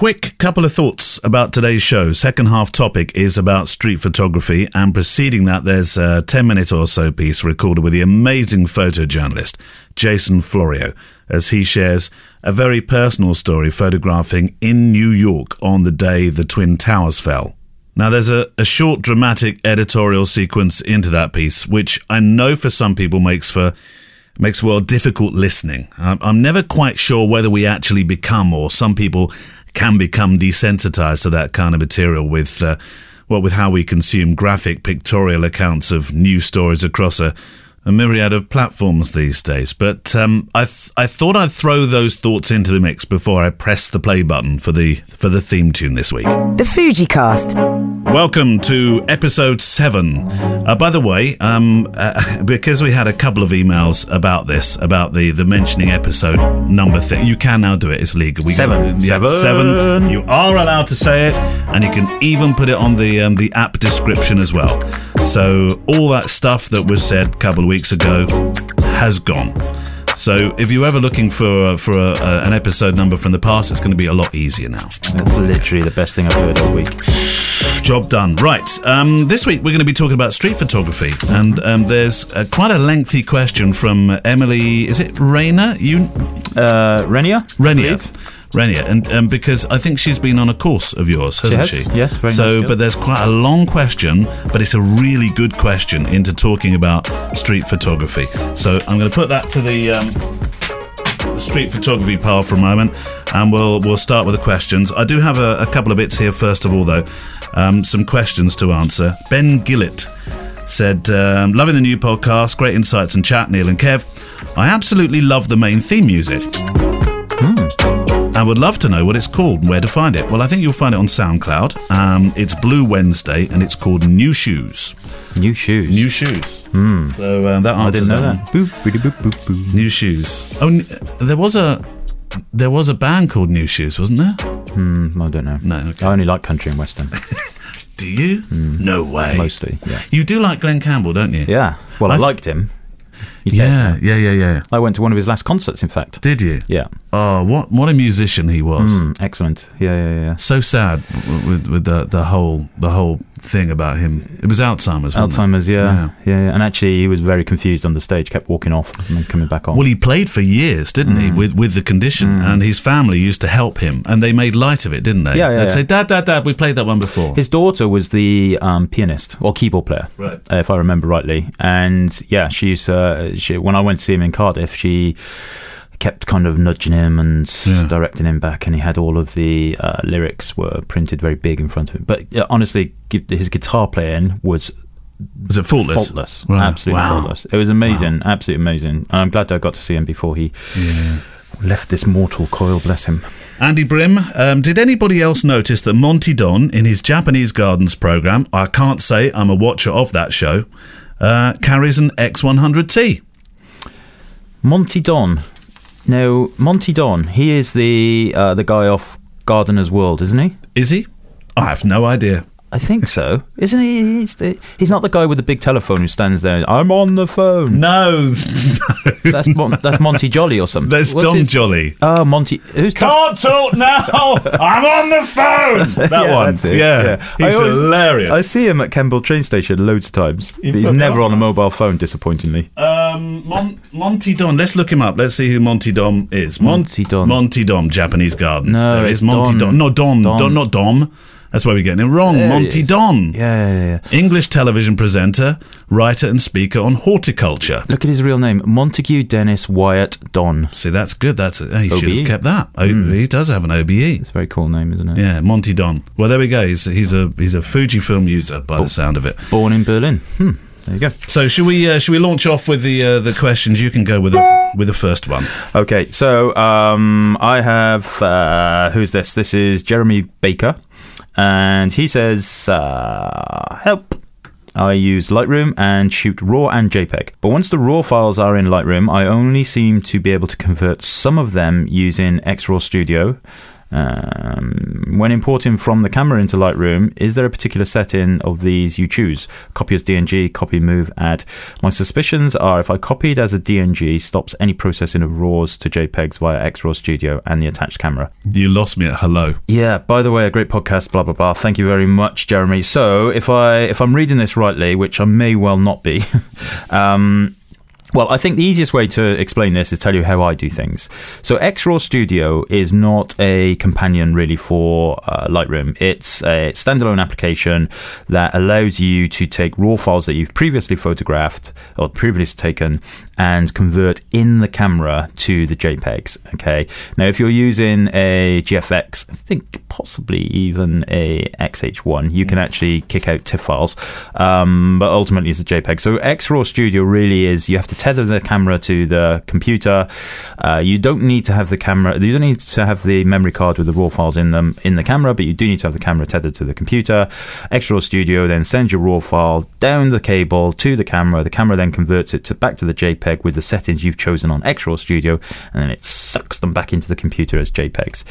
quick couple of thoughts about today's show. Second half topic is about street photography, and preceding that, there's a 10 minute or so piece recorded with the amazing photojournalist Jason Florio as he shares a very personal story photographing in New York on the day the Twin Towers fell. Now, there's a, a short dramatic editorial sequence into that piece, which I know for some people makes for makes well difficult listening. I'm, I'm never quite sure whether we actually become, or some people can become desensitized to that kind of material with, uh, well, with how we consume graphic pictorial accounts of news stories across a a myriad of platforms these days. But um, I th- I thought I'd throw those thoughts into the mix before I press the play button for the for the theme tune this week. The Fujicast. Welcome to episode seven. Uh, by the way, um, uh, because we had a couple of emails about this, about the, the mentioning episode number thing, you can now do it. It's legal. We Seven. yeah, Seven. seven. You are allowed to say it, and you can even put it on the um, the app description as well. So all that stuff that was said a couple of weeks ago has gone. So if you're ever looking for for a, a, an episode number from the past, it's going to be a lot easier now. That's literally the best thing I've heard all week. Job done. Right. Um, this week we're going to be talking about street photography, and um, there's uh, quite a lengthy question from Emily. Is it Rayner? You Uh, Renia? Renier. Renier, and um, because I think she's been on a course of yours, hasn't has, she? yes, very so, yeah. but there's quite a long question, but it's a really good question into talking about street photography. So I'm going to put that to the. Um, the street photography pile for a moment, and we'll we'll start with the questions. I do have a, a couple of bits here. First of all, though, um, some questions to answer. Ben Gillett said, um, "Loving the new podcast, great insights and chat, Neale and Kev. I absolutely love the main theme music. I would love to know what it's called and where to find it. Well, I think you'll find it on SoundCloud. Um, it's Blue Wednesday, and it's called New Shoes. New shoes. New Shoes. So uh, that I answers didn't know one. that. Boop, boop, boop. New Shoes. Oh, n- there was a there was a band called New Shoes, wasn't there? Hmm, I don't know. No, okay. I only like country and western, Do you? No way. mostly. Yeah. You do like Glen Campbell, don't you? Yeah. Well, I I, th- liked him. He's Yeah, dead. yeah, yeah, yeah. I went to one of his last concerts, in fact. Did you? Yeah. Oh, what what a musician he was. Hmm, excellent. Yeah, yeah, yeah. So sad with, with the the whole the whole thing about him. It was Alzheimer's. Wasn't Alzheimer's, It? yeah. yeah. Yeah, And actually, he was very confused on the stage, kept walking off and then coming back on. Well, he played for years, didn't Hmm. he, with with the condition, and his family used to help him, and they made light of it, didn't they? Yeah, yeah, They'd yeah. say, "Dad, Dad, Dad, we played that one before." His daughter was the um, pianist or keyboard player, Right. if I remember rightly. And yeah, she's uh, she, when I went to see him in Cardiff, she kept kind of nudging him and Yeah. directing him back, and he had all of the uh, lyrics were printed very big in front of him. But yeah, honestly, his guitar playing was was it faultless? faultless, Right. absolutely Wow. faultless. It was amazing, absolutely amazing. And I'm glad I got to see him before he left this mortal coil. Bless him. Andy Brim, um, did anybody else notice that Monty Don in his Japanese Gardens program? I can't say I'm a watcher of that show. Uh, carries an X100T. Monty Don. Now, Monty Don, he is the uh, the guy off Gardener's World, isn't he? Is he? I have no idea. I think so. Isn't he? He's, the, he's not the guy with the big telephone who stands there. I'm on the phone. No, That's Mon- that's Monty Jolly or something. That's What's Don his- Jolly. Oh, Monty. Who's Can't talk now. I'm on the phone. That Yeah, one. that's it, Yeah, I he's always- hilarious. I see him at Kemble train station loads of times. But he's put- never on a mobile phone, disappointingly. Um, Mon- Monty Don. Let's look him up. Let's see who Monty Dom is. Mon- Monty Don. Monty Dom, Japanese Gardens. No, there it's is Monty Don. Don. No, Don. Don. Don. Not Dom. That's why we're getting it wrong. There Monty. Don. Yeah, yeah, yeah. English television presenter, writer, and speaker on horticulture. Look at his real name Montague Dennis Wyatt Don. See, that's good. That's a, he should have kept that. O- Hmm. He does have an OBE. It's a very cool name, isn't it? Yeah, Monty Don. Well, there we go. He's he's a he's a Fujifilm user by the sound of it. Born in Berlin. Hmm. There you go. So should we uh, should we launch off with the uh, the questions? You can go with the, with the first one. Okay, so um, I have uh, who's this? This is Jeremy Baker, and he says, uh, "Help." I use Lightroom and shoot RAW and JPEG. But once the RAW files are in Lightroom, I only seem to be able to convert some of them using XRAW Studio Um, when importing from the camera into Lightroom, is there a particular setting of these you choose? Copy as DNG, copy, move, add. My suspicions are if I copied as a DNG, stops any processing of RAWs to JPEGs via XRAW Studio and the attached camera. You lost me at hello. Yeah. By the way, a great podcast. Blah blah blah. Thank you very much, Jeremy. So if I if I'm reading this rightly, which I may well not be, um, well, I think the easiest way to explain this is tell you how I do things. So, XRAW Studio is not a companion really for uh, Lightroom. It's a standalone application that allows you to take RAW files that you've previously photographed or previously taken and convert in the camera to the JPEGs. Okay. Now, if you're using a GFX, I think possibly even a XH1, you can actually kick out TIFF files, um, but ultimately it's a JPEG. So, XRAW Studio really is you have to tether the camera to the computer. Uh, you don't need to have the camera. You don't need to have the memory card with the raw files in them in the camera, but you do need to have the camera tethered to the computer. XRAW Studio then sends your raw file down the cable to the camera. The camera then converts it to back to the JPEG with the settings you've chosen on XRAW Studio, and then it sucks them back into the computer as JPEGs.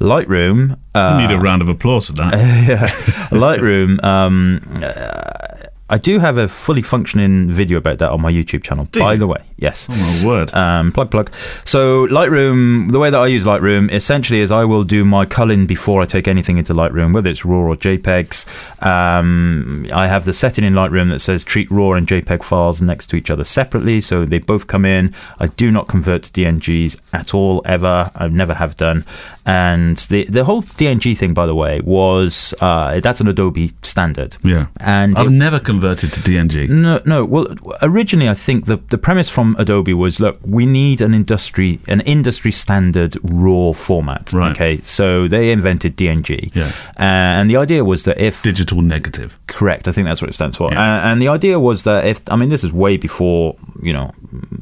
Lightroom. Uh, you need a round of applause for that. yeah, Lightroom. Um, uh, I do have a fully functioning video about that on my YouTube channel. By the way, yes. Oh my word. Um, plug plug. So Lightroom, the way that I use Lightroom essentially is I will do my culling before I take anything into Lightroom, whether it's RAW or JPEGs. Um, I have the setting in Lightroom that says treat RAW and JPEG files next to each other separately, so they both come in. I do not convert to DNGs at all ever. I never have done. And the the whole DNG thing, by the way, was uh, that's an Adobe standard. yeah. And I've it- never converted to DNG. no, no. Well, originally, I think the, the premise from Adobe was, look, we need an industry an industry standard RAW format. Right. Okay, so they invented DNG. Yeah. Uh, and the idea was that if Digital negative. correct, I think that's what it stands for. Yeah. Uh, and the idea was that if I mean, this is way before you know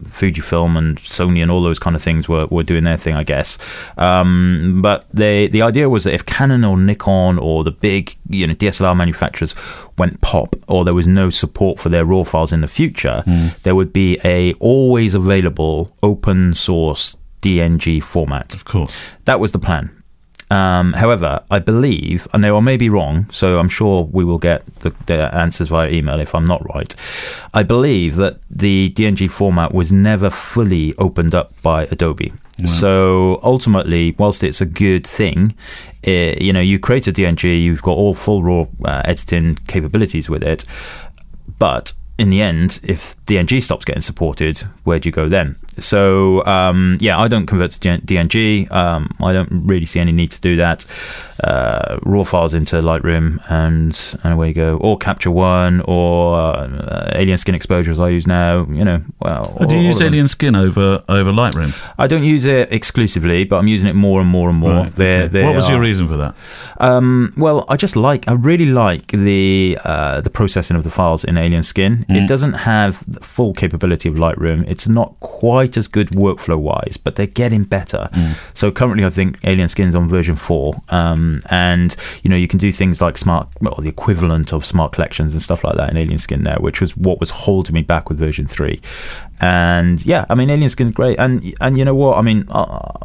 Fujifilm and Sony and all those kind of things were, were doing their thing, I guess. Um, but they the idea was that if Canon or Nikon or the big you know DSLR manufacturers went pop or there was no support for their raw files in the future, there would be a always available open source DNG format. Of course. That was the plan. Um, however, I believe, and I may be wrong, so I'm sure we will get the, the answers via email if I'm not right. I believe that the DNG format was never fully opened up by Adobe. So ultimately, whilst it's a good thing, eh, you know, you create a DNG, you've got all full raw uh, editing capabilities with it, but in the end, if DNG stops getting supported, where do you go then? So um, yeah, I don't convert to DNG. Um, I don't really see any need to do that. Uh, raw files into Lightroom, and and away you go. Or Capture One, or uh, Alien Skin Exposure as I use now. You know, well. Oh, do you use. Alien Skin over over Lightroom? I don't use it exclusively, but I'm using it more and more and more. Right, They're- okay. they what was your reason for that? um, well, I just like, I really like the uh, the processing of the files in Alien Skin. It doesn't have the full capability of Lightroom. It's not quite as good workflow wise, but they're getting better. So currently, I think Alien Skin is on version four, um, and you know you can do things like smart, well, the equivalent of smart collections and stuff like that in Alien Skin now, which was what was holding me back with version three. And yeah, I mean, Alien Skin's great, and and you know what, I mean. Uh,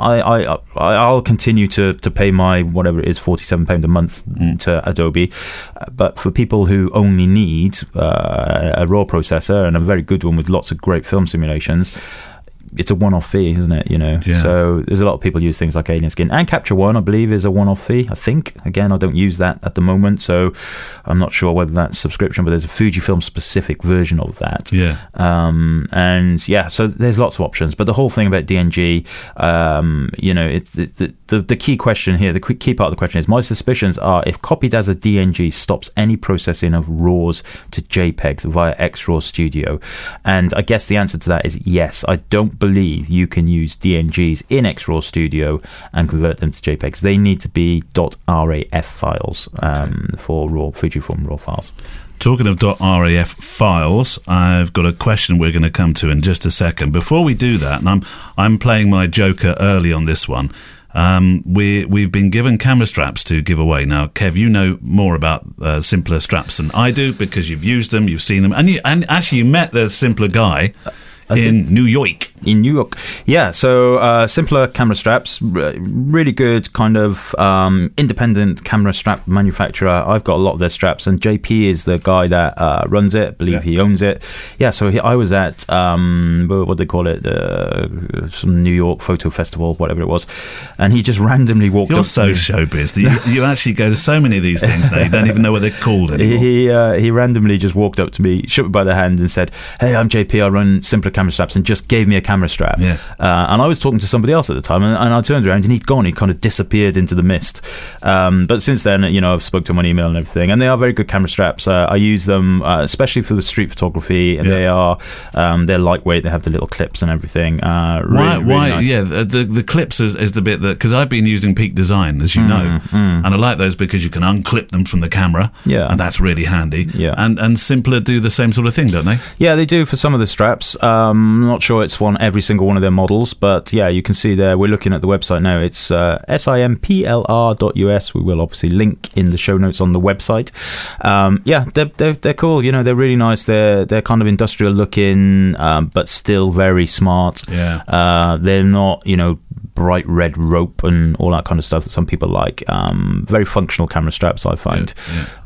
I, I, I'll continue to, to pay my whatever it is, forty seven pound a month to Adobe, but for people who only need uh, a raw processor and a very good one with lots of great film simulations, it's a one off fee, isn't it? You know, Yeah. so there's a lot of people use things like Alien Skin and Capture One. I believe is a one off fee. I think again, I don't use that at the moment, so I'm not sure whether that's subscription, but there's a Fujifilm specific version of that. Yeah. Um, and yeah, so there's lots of options. But the whole thing about DNG, um, you know, it's it, the, the the key question here. The key part of the question is my suspicions are if copied as a DNG stops any processing of RAWs to JPEGs via XRAW Studio, and I guess the answer to that is yes. I don't believe you can use DNGs in XRAW Studio and convert them to JPEGs. They need to be .raf files um, for raw Fujifilm raw files. Talking of .raf files, I've got a question we're going to come to in just a second. Before we do that, and I'm I'm playing my joker early on this one. Um, we we've been given camera straps to give away. Now, Kev, you know more about uh, Simplr straps than I do because you've used them, you've seen them, and you and actually you met the Simplr guy in New York. in New York. Yeah, so uh, Simplr camera straps, r- really good kind of um, independent camera strap manufacturer. I've got a lot of their straps, and JP is the guy that uh, runs it. I believe Yeah. he owns it. Yeah, so he, I was at um, what do they call it, uh, some New York photo festival, whatever it was, and he just randomly walked You're up. to so me. showbiz. that You, you actually go to so many of these things now. You don't even know what they're called anymore. He uh, he randomly just walked up to me, shook me by the hand, and said, "Hey, I'm JP. I run Simplr camera straps," and just gave me a camera strap. Yeah. Uh, and I was talking to somebody else at the time, and, and I turned around and he'd gone. He kind of disappeared into the mist. Um, but since then, you know, I've spoke to him on email and everything, and they are very good camera straps. Uh, I use them uh, especially for the street photography, and Yeah. they are um, they're lightweight. They have the little clips and everything. Uh, really, why? really why? nice. Yeah, the, the clips is, is the bit that because I've been using Peak Design, as you know, and I like those because you can unclip them from the camera. Yeah. and that's really handy. Yeah. and and Simplr do the same sort of thing, don't they? Yeah, they do for some of the straps. Um, I'm not sure it's on every single one of their models, but yeah, you can see there. We're looking at the website now. It's uh, simplr.us. We will obviously link in the show notes on the website. Um, yeah, they're, they're they're cool. You know, they're really nice. They're they're kind of industrial looking, um, but still very smart. Yeah. Uh, they're not, you know, bright red rope and all that kind of stuff that some people like. Um, very functional camera straps, I find.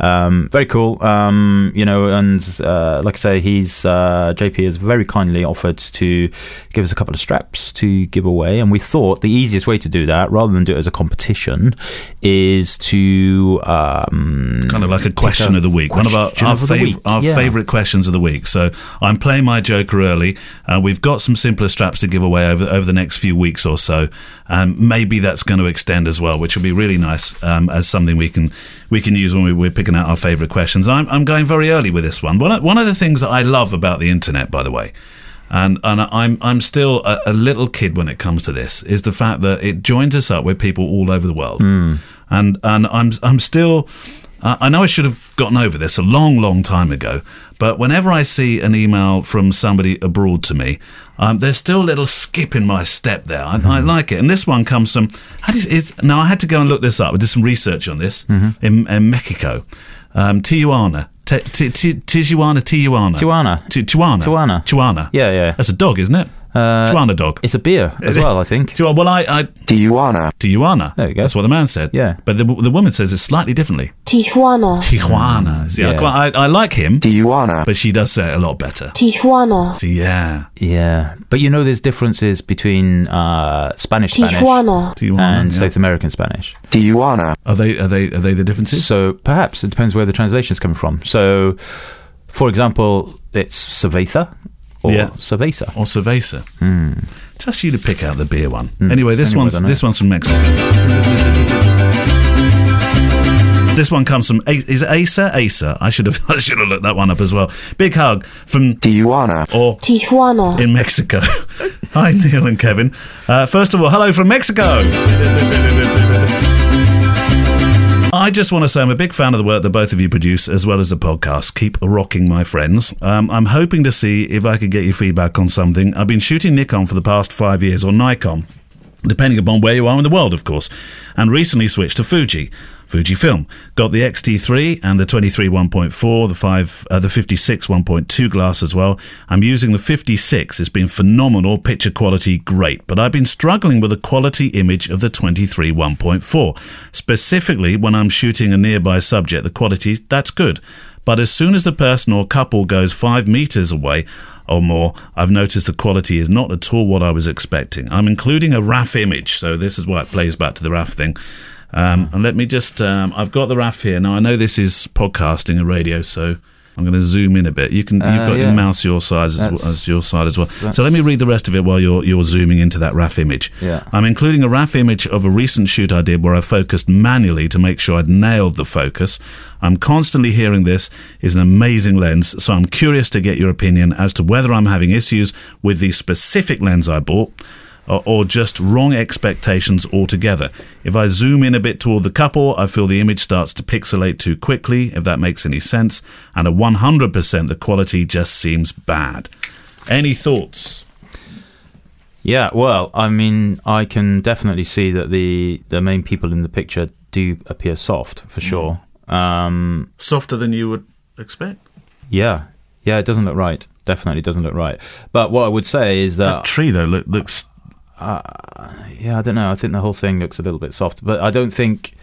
Um, very cool. Um, you know, and uh, like I say, he's uh, JP has very kindly offered to give us a couple of straps to give away, and we thought the easiest way to do that, rather than do it as a competition, is to um, Kind of like a question of the week, one of our our, of fav- our Yeah. favorite questions of the week. So I'm playing my Joker early. Uh, we've got some Simplr straps to give away over over the next few weeks or so. Um, maybe that's going to extend as well, which will be really nice um, as something we can we can use when we, we're picking out our favorite questions. I'm I'm going very early with this one. One of, one of the things that I love about the internet, by the way. And and I'm I'm still a, a little kid when it comes to this. Is the fact that it joins us up with people all over the world, and and I'm I'm still. I I know I should have gotten over this a long, long time ago, but whenever I see an email from somebody abroad to me, um, there's still a little skip in my step there. I, I like it. And this one comes from, how do you, is, now I had to go and look this up. I did some research on this in, in Mexico. Um, Tijuana. T- t- t- Tijuana, Tijuana. Tijuana. Tijuana. Tijuana. Tijuana. Yeah, yeah. That's a dog, isn't it? Uh, Tijuana dog. It's a beer as well, I think. Tijuana. Well, I, I Tijuana. Tijuana. There you go. That's what the man said. Yeah. But the, the woman says it slightly differently. Tijuana, Tijuana. See, I, Yeah. quite, I, I like him, Tijuana. but she does say it a lot better. Tijuana, See, yeah. Yeah, but you know, there's differences between uh, Spanish Spanish Tijuana, Tijuana. and yeah. South American Spanish. Tijuana. Are they? Are they? Are they the differences? So perhaps it depends where the translation is coming from. So, for example, it's cerveza or Yeah. cerveza. or cerveza? Just you to pick out the beer one. Hmm. Anyway, this Anyway, one's I don't know. this one's from Mexico. This one comes from is it Asa? Asa. I should have I should have looked that one up as well. Big hug from Tijuana. or Tijuana, in Mexico. Hi, Neale and Kevin. Uh, first of all, hello from Mexico. I just want to say I'm a big fan of the work that both of you produce, as well as the podcast. Keep rocking, my friends. Um, I'm hoping to see if I could get your feedback on something. I've been shooting Nikon for the past five years, or Nikon, depending upon where you are in the world, of course, and recently switched to Fuji. Fujifilm got the XT3 and the 23 1.4, the five, uh, the 56 1.2 glass as well. I'm using the 56. It's been phenomenal, picture quality great, but I've been struggling with the quality image of the 23 1.4. Specifically, when I'm shooting a nearby subject, the quality that's good. But as soon as the person or couple goes five meters away or more, I've noticed the quality is not at all what I was expecting. I'm including a RAF image, so this is why it plays back to the RAF thing. Um, and let me just, um, I've got the RAF here. Now, I know this is podcasting and radio, so I'm going to zoom in a bit. You can, you've Uh, got your mouse your side as, That's- as your side as well. So let me read the rest of it while you're, you're zooming into that RAF image. Yeah. I'm including a RAF image of a recent shoot I did where I focused manually to make sure I'd nailed the focus. I'm constantly hearing this is an amazing lens, so I'm curious to get your opinion as to whether I'm having issues with the specific lens I bought or, or just wrong expectations altogether. If I zoom in a bit toward the couple, I feel the image starts to pixelate too quickly, if that makes any sense, and at 100% the quality just seems bad. Any thoughts? Yeah, well, I mean, I can definitely see that the the main people in the picture do appear soft for Mm. sure. Um, Softer than you would expect? yeah, yeah, it doesn't look right. definitely doesn't look right. But what I would say is That that tree though look, looks. Uh, yeah, I don't know. I think the whole thing looks a little bit soft, but I don't think.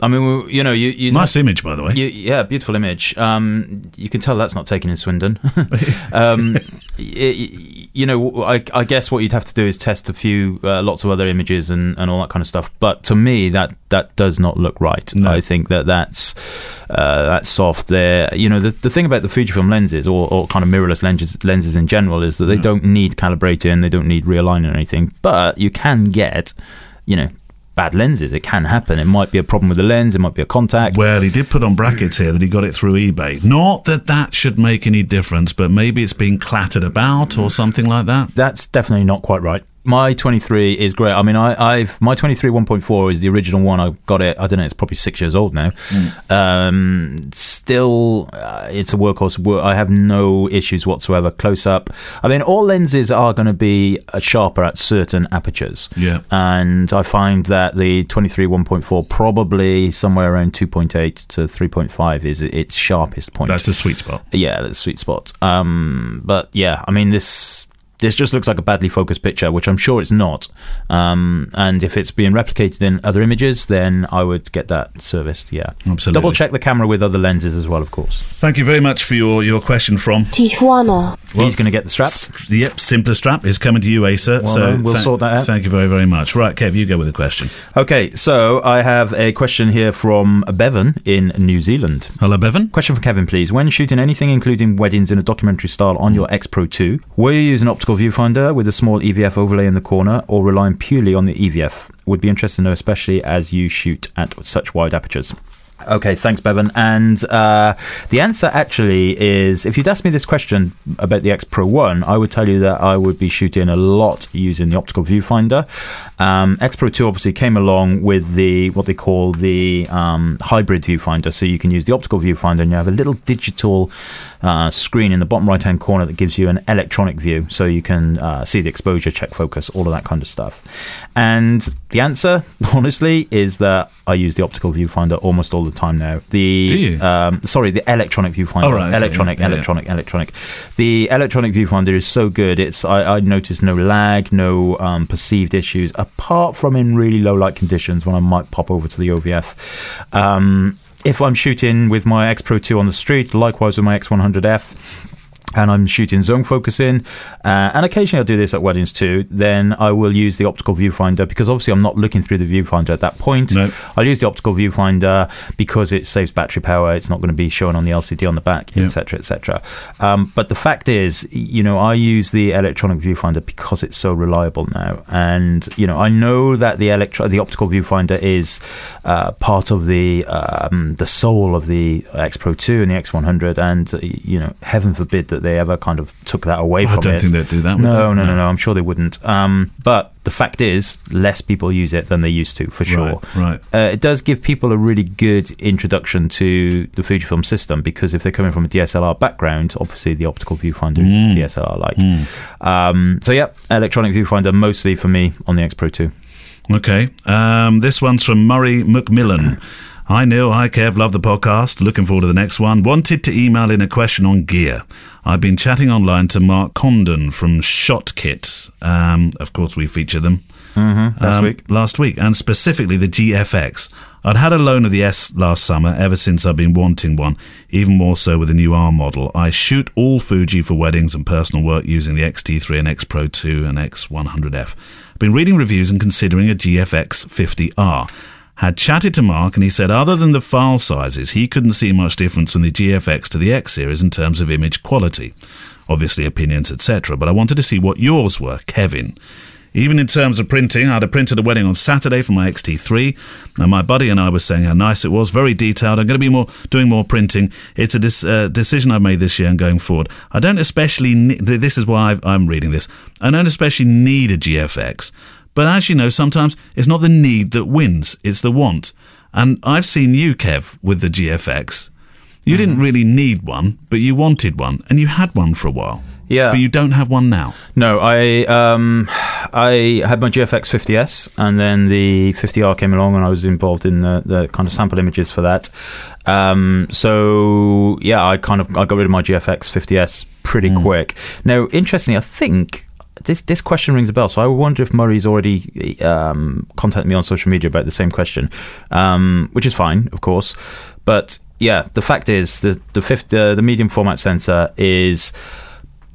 I mean, you know, you, you Nice image, by the way. You, yeah, beautiful image. Um, you can tell that's not taken in Swindon. um, y- you know, I, I guess what you'd have to do is test a few, uh, lots of other images and, and all that kind of stuff. But to me, that that does not look right. No. I think that that's uh, that's soft. There, you know, the the thing about the Fujifilm lenses or, or kind of mirrorless lenses lenses in general is that they don't need calibrating, they don't need realigning or anything. But you can get, you know. Bad lenses. It can happen. It might be a problem with the lens. It might be a contact. Well, he did put on brackets here that he got it through eBay. Not that that should make any difference, but maybe it's being clattered about or something like that. that's definitely not quite right. My 23 is great. I mean, I, I've my 23 1.4 is the original one. I got it. I don't know. It's probably six years old now. Um, still, uh, it's a workhorse. I have no issues whatsoever. Close up. I mean, all lenses are going to be uh, sharper at certain apertures. Yeah. And I find that the 23 1.4 probably somewhere around 2.8 to 3.5 is its sharpest point. That's the sweet spot. Yeah, that's a sweet spot. Um, but yeah, I mean this this just looks like a badly focused picture, which I'm sure it's not. Um, and if it's being replicated in other images, then I would get that serviced. Yeah, Absolutely. Double check the camera with other lenses as well, of course. Thank you very much for your, your question from. Tijuana, He's going to get the strap. S- Yep, Simplr strap is coming to you, Asa. Well so done. We'll thank- sort that out. Thank you very, very much. Right, Kev, you go with the question. Okay, so I have a question here from Bevan in New Zealand. Hello, Bevan. Question for Kevin, please. When shooting anything, including weddings in a documentary style on your X Pro 2, will you use an optical viewfinder with a small EVF overlay in the corner or relying purely on the EVF? Would be interested to know, especially as you shoot at such wide apertures. Okay, thanks, Bevan. And uh, the answer actually is if you'd asked me this question about the X Pro 1, I would tell you that I would be shooting a lot using the optical viewfinder. Um, X Pro 2 obviously came along with the what they call the um, hybrid viewfinder. So you can use the optical viewfinder and you have a little digital uh, screen in the bottom right hand corner that gives you an electronic view. So you can uh, see the exposure, check focus, all of that kind of stuff. And the answer, honestly, is that I use the optical viewfinder almost all the time now. The? Um, sorry, the electronic viewfinder. Oh, right, okay, electronic, yeah, yeah, yeah. electronic, electronic. The electronic viewfinder is so good. It's I, I noticed no lag, no um, perceived issues, apart from in really low light conditions when I might pop over to the OVF. Um, if I'm shooting with my X Pro 2 on the street, likewise with my X100F, and I'm shooting zone focusing, uh, and occasionally I'll do this at weddings too, then I will use the optical viewfinder because obviously I'm not looking through the viewfinder at that point. No. I'll use the optical viewfinder because it saves battery power. It's not going to be shown on the LCD on the back, Yeah. etc., etc. Um, but the fact is, you know, I use the electronic viewfinder because it's so reliable now, and you know, I know that the electro- the optical viewfinder is uh, part of the um, the soul of the X Pro 2 and the X100, and you know, heaven forbid that they ever kind of took that away from it. I don't it. think they'd do that. No, no, no, no. I'm sure they wouldn't. Um, but the fact is, less people use it than they used to, for sure. Right, right. Uh, it does give people a really good introduction to the Fujifilm system because if they're coming from a DSLR background, obviously the optical viewfinder Mm. is DSLR like. Um, so yeah, electronic viewfinder mostly for me on the X Pro 2. Okay. Um, this one's from Murray McMillan. Hi, Neale. Hi, Kev. Love the podcast. Looking forward to the next one. Wanted to email in a question on gear. I've been chatting online to Mark Condon from ShotKit. Um, of course, we feature them. Mm-hmm. Last um, week. Last week, and specifically the GFX. I'd had a loan of the S last summer, ever since I've been wanting one, even more so with the new R model. I shoot all Fuji for weddings and personal work using the XT3 and X Pro 2 and X100F. I've been reading reviews and considering a GFX 50R. Had chatted to Mark and he said other than the file sizes, he couldn't see much difference from the GFX to the X series in terms of image quality. Obviously opinions, etc. But I wanted to see what yours were, Kevin. Even in terms of printing, I had a print at a wedding on Saturday for my XT3, and my buddy and I were saying how nice it was, very detailed. I'm going to be more doing more printing. It's a dis- uh, decision I've made this year and going forward. I don't especially. Ne- this is why I've, I'm reading this. I don't especially need a GFX, but as you know, sometimes it's not the need that wins; it's the want. And I've seen you, Kev, with the GFX. You didn't really need one, but you wanted one, and you had one for a while. Yeah. But you don't have one now. No, I um, I had my GFX 50S, and then the 50R came along, and I was involved in the, the kind of sample images for that. Um, so yeah, I kind of I got rid of my GFX 50S pretty quick. Now, interestingly, I think. This, this question rings a bell, so I wonder if Murray's already um, contacted me on social media about the same question, um, which is fine, of course. But yeah, the fact is the the fifth uh, the medium format sensor is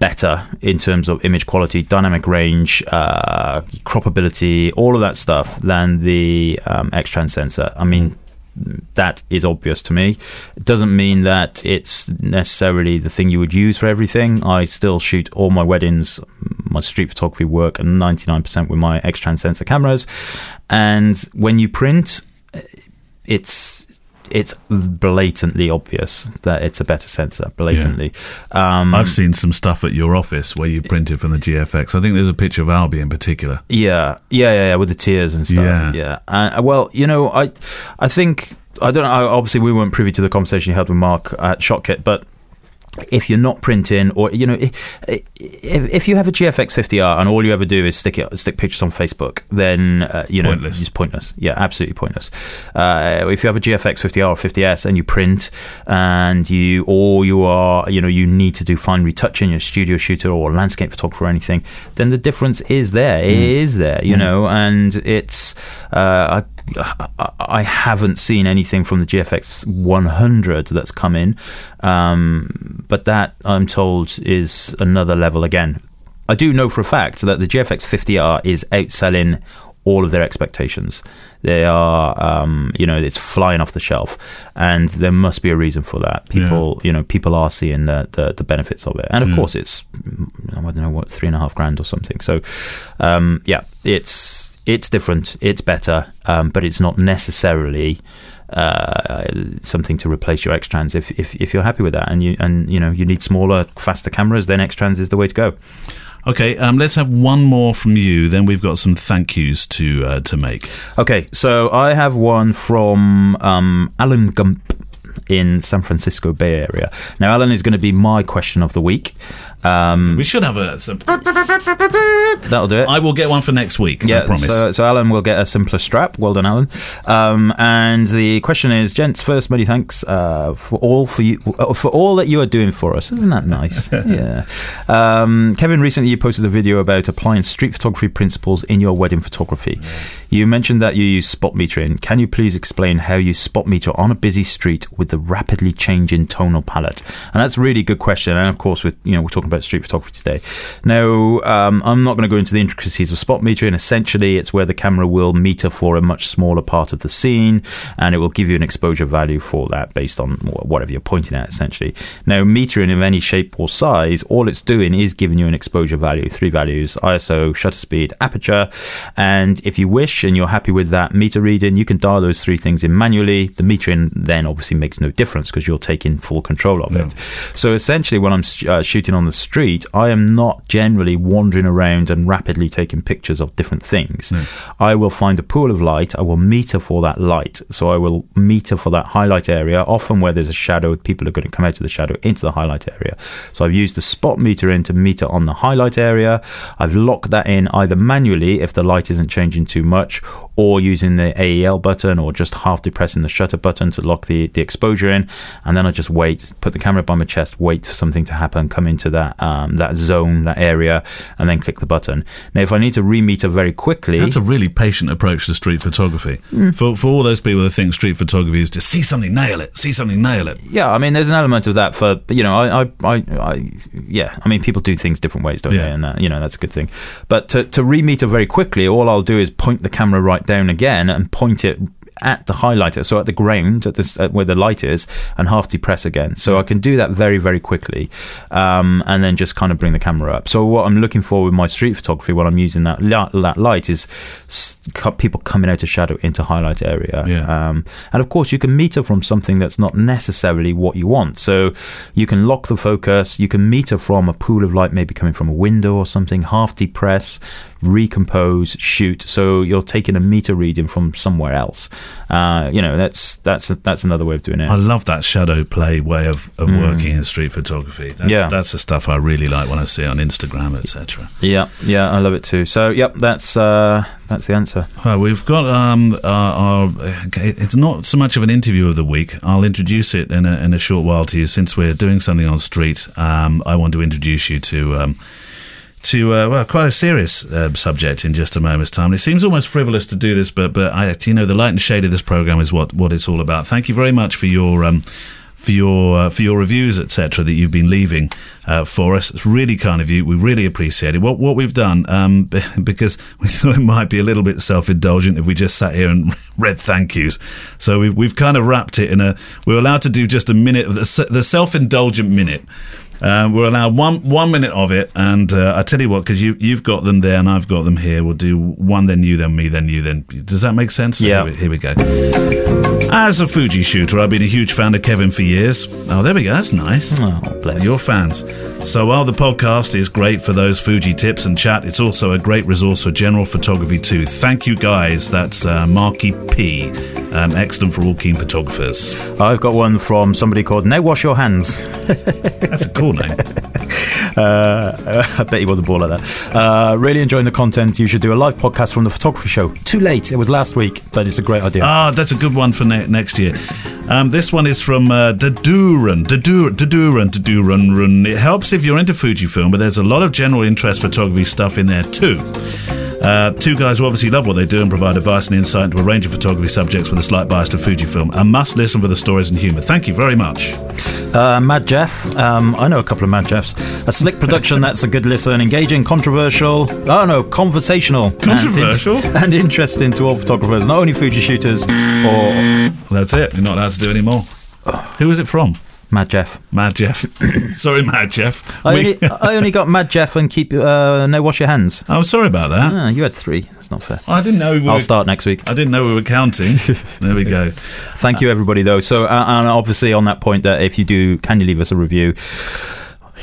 better in terms of image quality, dynamic range, uh, croppability, all of that stuff than the um, X-Trans sensor. I mean, that is obvious to me. It doesn't mean that it's necessarily the thing you would use for everything. I still shoot all my weddings, my street photography work, and 99% with my X-Trans sensor cameras. And when you print, it's it's blatantly obvious that it's a better sensor. Blatantly, um, I've seen some stuff at your office where you printed from the GFX. I think there's a picture of Albie in particular. Yeah, yeah, yeah, yeah, with the tears and stuff. Yeah. Yeah. Uh, well, you know, I, I think I don't know. Obviously, we weren't privy to the conversation you had with Mark at Shotkit, but if you're not printing, or you know, if, if, you have a GFX 50R and all you ever do is stick it, stick pictures on Facebook, then uh, you know Pointless. it's pointless. Yeah, absolutely pointless. Uh, if you have a GFX 50R or 50S and you print, and you or you are, you know, you need to do fine retouching, you're a studio shooter or landscape photographer or anything, then the difference is there. It is there, you know, and it's. Uh, I, I- haven't seen anything from the GFX 100 that's come in, um, but that I'm told is another level again. I do know for a fact that the GFX 50R is outselling all of their expectations. They are, um, you know, it's flying off the shelf, and there must be a reason for that. People, you know, people are seeing the, the the benefits of it, and of course, it's I don't know what three and a half grand or something. So, um, yeah, it's it's different, it's better, um, but it's not necessarily uh, something to replace your X-Trans. If, if if you're happy with that, and you and you know you need smaller, faster cameras, then X-Trans is the way to go. Okay, um, let's have one more from you. Then we've got some thank yous to uh, to make. Okay, so I have one from um, Alan Gump in San Francisco Bay Area. Now, Alan is going to be my question of the week. Um, We should have a. Some, that'll do it. I will get one for next week. I promise. So, so Alan will get a Simplr strap. Well done, Alan. Um, and the question is, gents, first, many thanks uh, for all for you uh, for all that you are doing for us. Isn't that nice? yeah. Um, Kevin, recently you posted a video about applying street photography principles in your wedding photography. You mentioned that you use spot metering. Can you please explain how you spot meter on a busy street with the rapidly changing tonal palette? And that's a really good question. And of course, with you know, we're talking about street photography today. Now, um, I'm not going to go into the intricacies of spot metering. Essentially, it's where the camera will meter for a much smaller part of the scene, and it will give you an exposure value for that based on whatever you're pointing at. Essentially, now metering of any shape or size, all it's doing is giving you an exposure value, three values: ISO, shutter speed, aperture, and if you wish and you're happy with that meter reading, you can dial those three things in manually. The metering then obviously makes no difference because you're taking full control of it. So essentially, when I'm uh, shooting on the street, I am not generally wandering around and rapidly taking pictures of different things. Hmm. I will find a pool of light. I will meter for that light. So I will meter for that highlight area. Often where there's a shadow, people are going to come out of the shadow into the highlight area. So I've used the spot meter in to meter on the highlight area. I've locked that in either manually if the light isn't changing too much, or using the AEL button, or just half depressing the shutter button to lock the, the exposure in. And then I just wait, put the camera by my chest, wait for something to happen, come into that um, that zone, that area, and then click the button. Now, if I need to remeter very quickly, That's a really patient approach to street photography. Mm. For for all those people that think street photography is just see something, nail it, see something, nail it. yeah, I mean, there's an element of that for you know, I, I, I, I yeah, I mean, people do things different ways, don't Yeah. they? And that, you know, that's a good thing. But to to remeter very quickly, all I'll do is point the camera right down again and point it at the highlighter, so at the ground, at this at where the light is, and half depress again. So I can do that very very quickly, um, and then just kind of bring the camera up. So what I'm looking for with my street photography when I'm using that that light is people coming out of shadow into highlight area. Yeah. Um, and of course, you can meter from something that's not necessarily what you want. So you can lock the focus. You can meter from a pool of light, maybe coming from a window or something. Half depress, recompose, shoot. So you're taking a meter reading from somewhere else. Uh, you know, that's that's that's another way of doing it. I love that shadow play way of, of working in street photography. That's, Mm. Yeah. that's the stuff I really like when I see on Instagram, etc. yeah, yeah, I love it too. So, yep, that's uh, that's the answer. Well, we've got um, our, It's not so much of an interview of the week. I'll introduce it in a, in a short while to you. Since we're doing something on street, um, I want to introduce you to. Um, to uh, well, quite a serious uh, subject in just a moment's time. It seems almost frivolous to do this, but but I, you know, the light and shade of this program is what, what it's all about. Thank you very much for your um, for your uh, for your reviews, etc., that you've been leaving uh, for us. It's really kind of you. We really appreciate it. What what we've done, um, because we thought it might be a little bit self indulgent if we just sat here and read thank yous. So we've we've kind of wrapped it in a. We're allowed to do just a minute of the, the self indulgent minute. Uh, we're allowed one one minute of it, and uh, I tell you what, because you you've got them there and I've got them here. We'll do one, then you, then me, then you, then. Does that make sense? Yeah. Here we, here we go. As a Fuji shooter, I've been a huge fan of Kevin for years. Oh, there we go. That's nice. Oh, bless. You're fans. So while the podcast is great for those Fuji tips and chat, it's also a great resource for general photography too. Thank you guys. That's uh, Marky P. Um, excellent for all keen photographers. I've got one from somebody called Now Wash Your Hands. That's a cool name. Uh, I bet he was a baller there. Uh, really enjoying the content. You should do a live podcast from the photography show. Too late. It was last week, but it's a great idea. Ah, that's a good one for ne- next year. Um, this one is from uh, Daduran. Dadur- Daduran. Daduran. Run. It helps if you're into Fujifilm, but there's a lot of general interest photography stuff in there too. Uh, two guys who obviously love what they do and provide advice and insight into a range of photography subjects with a slight bias to Fujifilm. A must listen for the stories and humour. Thank you very much. Uh, Mad Jeff. Um, I know a couple of Mad Jeffs. A slick production that's a good listen, engaging, controversial. Oh no, conversational. and in- Controversial? And, interesting to all photographers, not only Fuji shooters or That's it. We're not allowed to do any more. Who is it from? Mad Jeff. Mad Jeff. Sorry, Mad Jeff. I We- only, I only got Mad Jeff and keep uh, no wash your hands. I'm sorry about that. Ah, you had three. That's not fair. I didn't know we were. I'll start next week. I didn't know we were counting. there we go. Thank you, everybody, though. So, uh, and obviously, on that point, that if you do, can you leave us a review?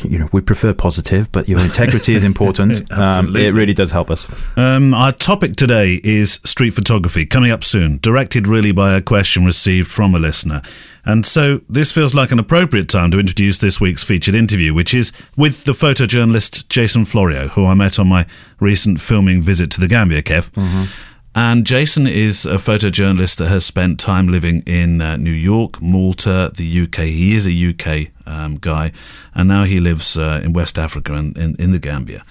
You know, we prefer positive, but your integrity is important. um, it really does help us. Um, our topic today is street photography, coming up soon, directed really by a question received from a listener. And so this feels like an appropriate time to introduce this week's featured interview, which is with the photojournalist Jason Florio, who I met on my recent filming visit to the Gambia, Kev. And Jason is a photojournalist that has spent time living in uh, New York, Malta, the UK. He is a UK um, guy, and now he lives uh, in West Africa and in, in the Gambia.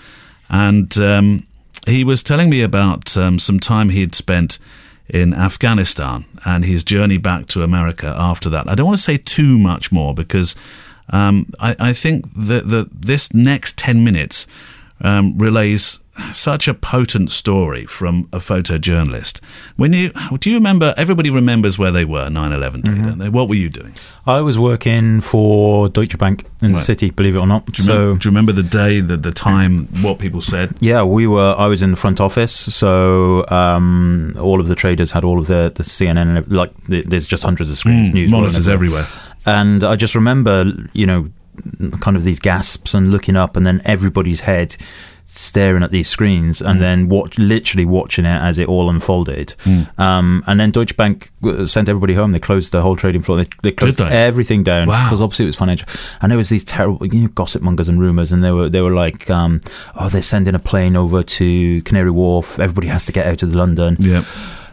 And um, he was telling me about um, some time he'd spent in Afghanistan and his journey back to America after that. I don't want to say too much more because um, I, I think that, that this next 10 minutes um, relays such a potent story from a photojournalist. When you do you remember? Everybody remembers where they were 9/11 day, don't they? What were you doing? I was working for Deutsche Bank in the city, believe it or not. Do you, so, remember, do you remember the day, the, the time, what people said? yeah, we were. I was in the front office, so um, all of the traders had all of the the CNN. and Like, there's just hundreds of screens, news monitors everywhere. And I just remember, you know, kind of these gasps and looking up, and then everybody's head staring at these screens, Mm. and then watch, literally watching it as it all unfolded. Mm. Um, and then Deutsche Bank uh, sent everybody home. They closed the whole trading floor. They, they closed they? everything down Wow. because obviously it was financial. And there was these terrible you know, gossip mongers and rumors, and they were they were like, um, oh, they're sending a plane over to Canary Wharf. Everybody has to get out of London Yeah.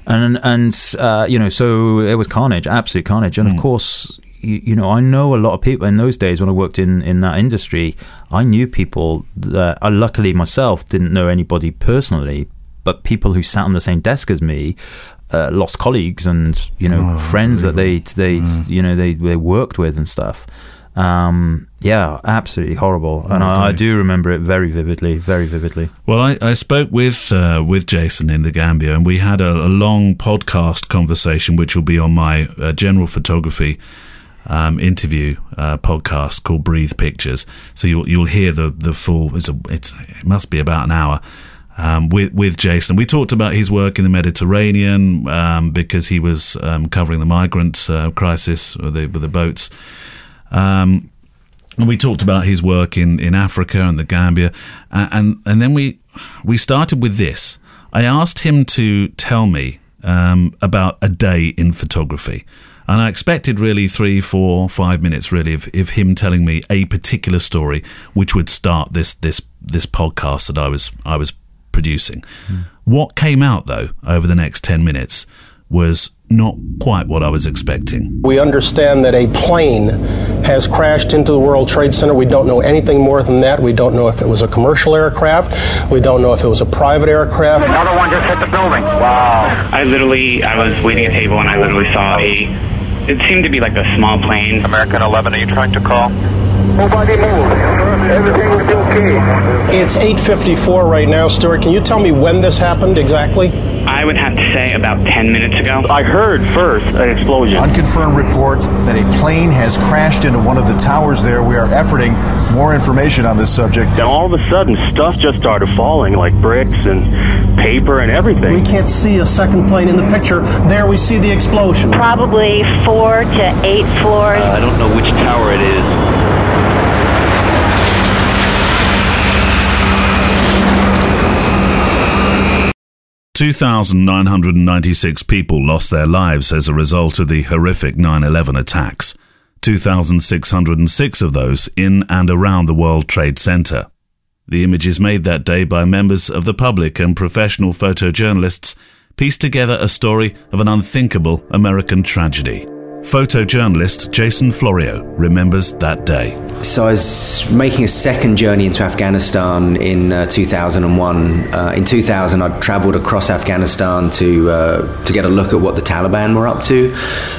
and and uh, you know, so it was carnage, absolute carnage. And of course, you, you know, I know a lot of people in those days when I worked in in that industry. I knew people that I luckily myself didn't know anybody personally, but people who sat on the same desk as me. Uh, lost colleagues and you know Oh, friends that they they you know they they worked with and stuff. Um, yeah, absolutely horrible, and Oh, I, I do remember it very vividly, very vividly. Well, I, I spoke with uh, with Jason in the Gambia, and we had a, a long podcast conversation, which will be on my uh, general photography um, interview uh, podcast called Breathe Pictures. So you'll you'll hear the the full. It's, a, it's it must be about an hour. Um, with with Jason, we talked about his work in the Mediterranean um, because he was um, covering the migrant uh, crisis with the, with the boats. Um, and we talked about his work in, in Africa and the Gambia, and and then we we started with this. I asked him to tell me um, about a day in photography. And I expected really three, four, five minutes really of, of him telling me a particular story, which would start this this this podcast that I was I was producing. Mm. What came out though over the next ten minutes was not quite what I was expecting. We understand that a plane has crashed into the World Trade Center. We don't know anything more than that. We don't know if it was a commercial aircraft. We don't know if it was a private aircraft. Another one just hit the building. Wow. I literally, I was waiting at a table and I literally saw a it seemed to be like a small plane. American 11, are you trying to call? Nobody move. Everything's okay. It's 8.54 right now, Stuart. Can you tell me when this happened exactly? I would have to say about 10 minutes ago. I heard first an explosion. Unconfirmed report that a plane has crashed into one of the towers there. We are efforting more information on this subject. And all of a sudden, stuff just started falling like bricks and paper and everything. We can't see a second plane in the picture. There we see the explosion. Probably four to eight floors. Uh, I don't know which tower it is. 2,996 people lost their lives as a result of the horrific 9 11 attacks, 2,606 of those in and around the World Trade Center. The images made that day by members of the public and professional photojournalists pieced together a story of an unthinkable American tragedy. Photojournalist Jason Florio remembers that day. So I was making a second journey into Afghanistan in uh, 2001. Uh, in 2000, I'd travelled across Afghanistan to uh, to get a look at what the Taliban were up to,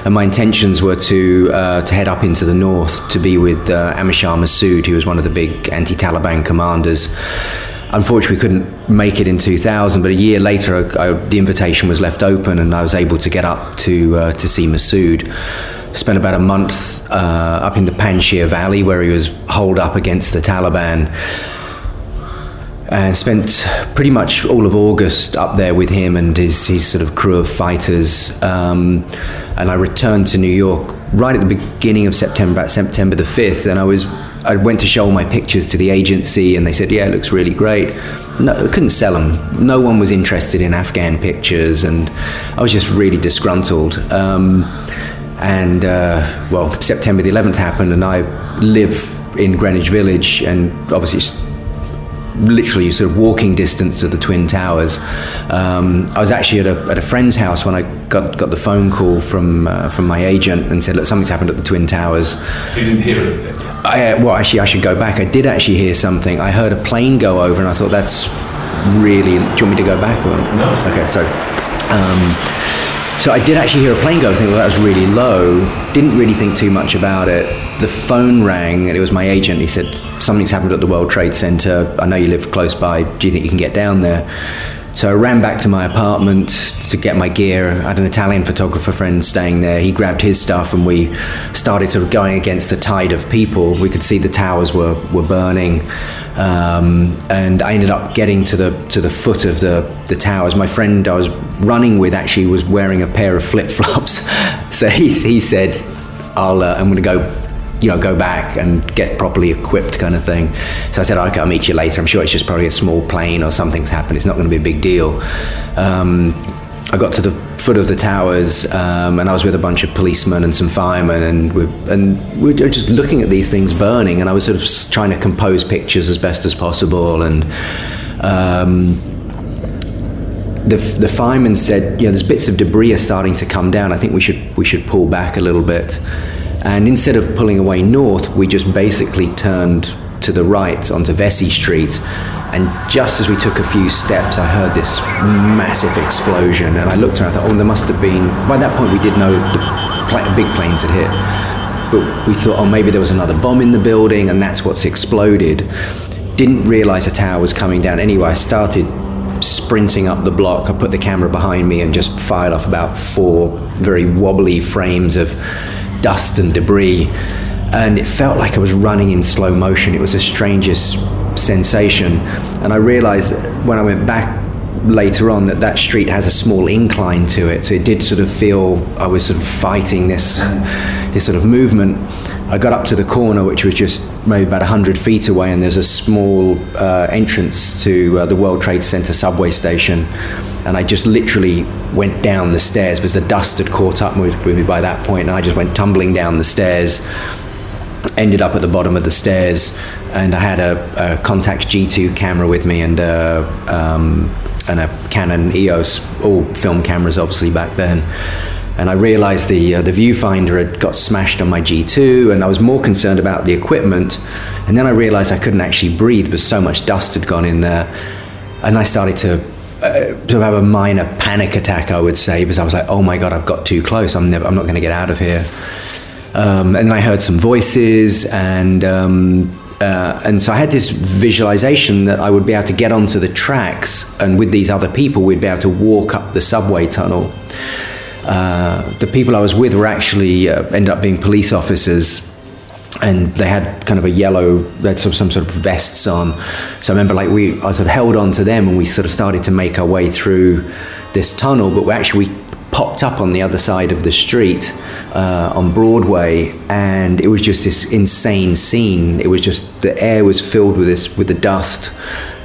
and my intentions were to uh, to head up into the north to be with uh, Ahmad Shah Massoud, who was one of the big anti-Taliban commanders unfortunately, we couldn't make it in 2000. But a year later, I, I, the invitation was left open, and I was able to get up to uh, to see Massoud. Spent about a month uh, up in the Panjshir Valley, where he was holed up against the Taliban. And spent pretty much all of August up there with him and his, his sort of crew of fighters. Um, and I returned to New York right at the beginning of September, about September the 5th, and I was I went to show all my pictures to the agency, and they said, "Yeah, it looks really great." No, I couldn't sell them. No one was interested in Afghan pictures, and I was just really disgruntled. Um, and uh, well, September the 11th happened, and I live in Greenwich Village, and obviously literally sort of walking distance to the Twin Towers. Um, I was actually at a, at a friend's house when I got, got the phone call from uh, from my agent and said, "Look, something's happened at the Twin Towers." You didn't hear anything. I, uh, well, actually, I should go back. I did actually hear something. I heard a plane go over, and I thought that's really. Do you want me to go back or no? Okay, so. Um, so I did actually hear a plane go. I think well, that was really low. Didn't really think too much about it. The phone rang, and it was my agent. He said something's happened at the World Trade Center. I know you live close by. Do you think you can get down there? So I ran back to my apartment to get my gear. I had an Italian photographer friend staying there. He grabbed his stuff, and we started sort of going against the tide of people. We could see the towers were were burning. Um, and I ended up getting to the to the foot of the, the towers. My friend I was running with actually was wearing a pair of flip flops, so he, he said, "I'll uh, I'm going to go." You know, go back and get properly equipped, kind of thing. So I said, "Okay, I'll meet you later. I'm sure it's just probably a small plane or something's happened. It's not going to be a big deal." Um, I got to the foot of the towers, um, and I was with a bunch of policemen and some firemen, and we're, and we just looking at these things burning, and I was sort of trying to compose pictures as best as possible, and um, the the fireman said, you know, there's bits of debris are starting to come down. I think we should we should pull back a little bit, and instead of pulling away north, we just basically turned to the right onto Vesey Street and just as we took a few steps, I heard this massive explosion. And I looked around, I thought, oh, there must have been. By that point, we did know the pl- big planes had hit. But we thought, oh, maybe there was another bomb in the building, and that's what's exploded. Didn't realize a tower was coming down. Anyway, I started sprinting up the block. I put the camera behind me and just fired off about four very wobbly frames of dust and debris. And it felt like I was running in slow motion. It was the strangest sensation. And I realized when I went back later on that that street has a small incline to it. So it did sort of feel I was sort of fighting this, this sort of movement. I got up to the corner, which was just maybe about 100 feet away, and there's a small uh, entrance to uh, the World Trade Center subway station. And I just literally went down the stairs because the dust had caught up with, with me by that point, and I just went tumbling down the stairs. Ended up at the bottom of the stairs, and I had a, a Contax G2 camera with me and a, um, and a Canon EOS, all film cameras, obviously back then. And I realized the uh, the viewfinder had got smashed on my G2, and I was more concerned about the equipment. And then I realized I couldn't actually breathe because so much dust had gone in there, and I started to uh, to have a minor panic attack, I would say, because I was like, "Oh my god, I've got too close. I'm never, I'm not going to get out of here." Um, and I heard some voices, and um, uh, and so I had this visualization that I would be able to get onto the tracks, and with these other people, we'd be able to walk up the subway tunnel. Uh, the people I was with were actually uh, ended up being police officers and they had kind of a yellow, they had some, some sort of vests on. So I remember like we, I sort of held on to them and we sort of started to make our way through this tunnel, but we actually we popped up on the other side of the street uh, on Broadway, and it was just this insane scene. It was just the air was filled with this with the dust.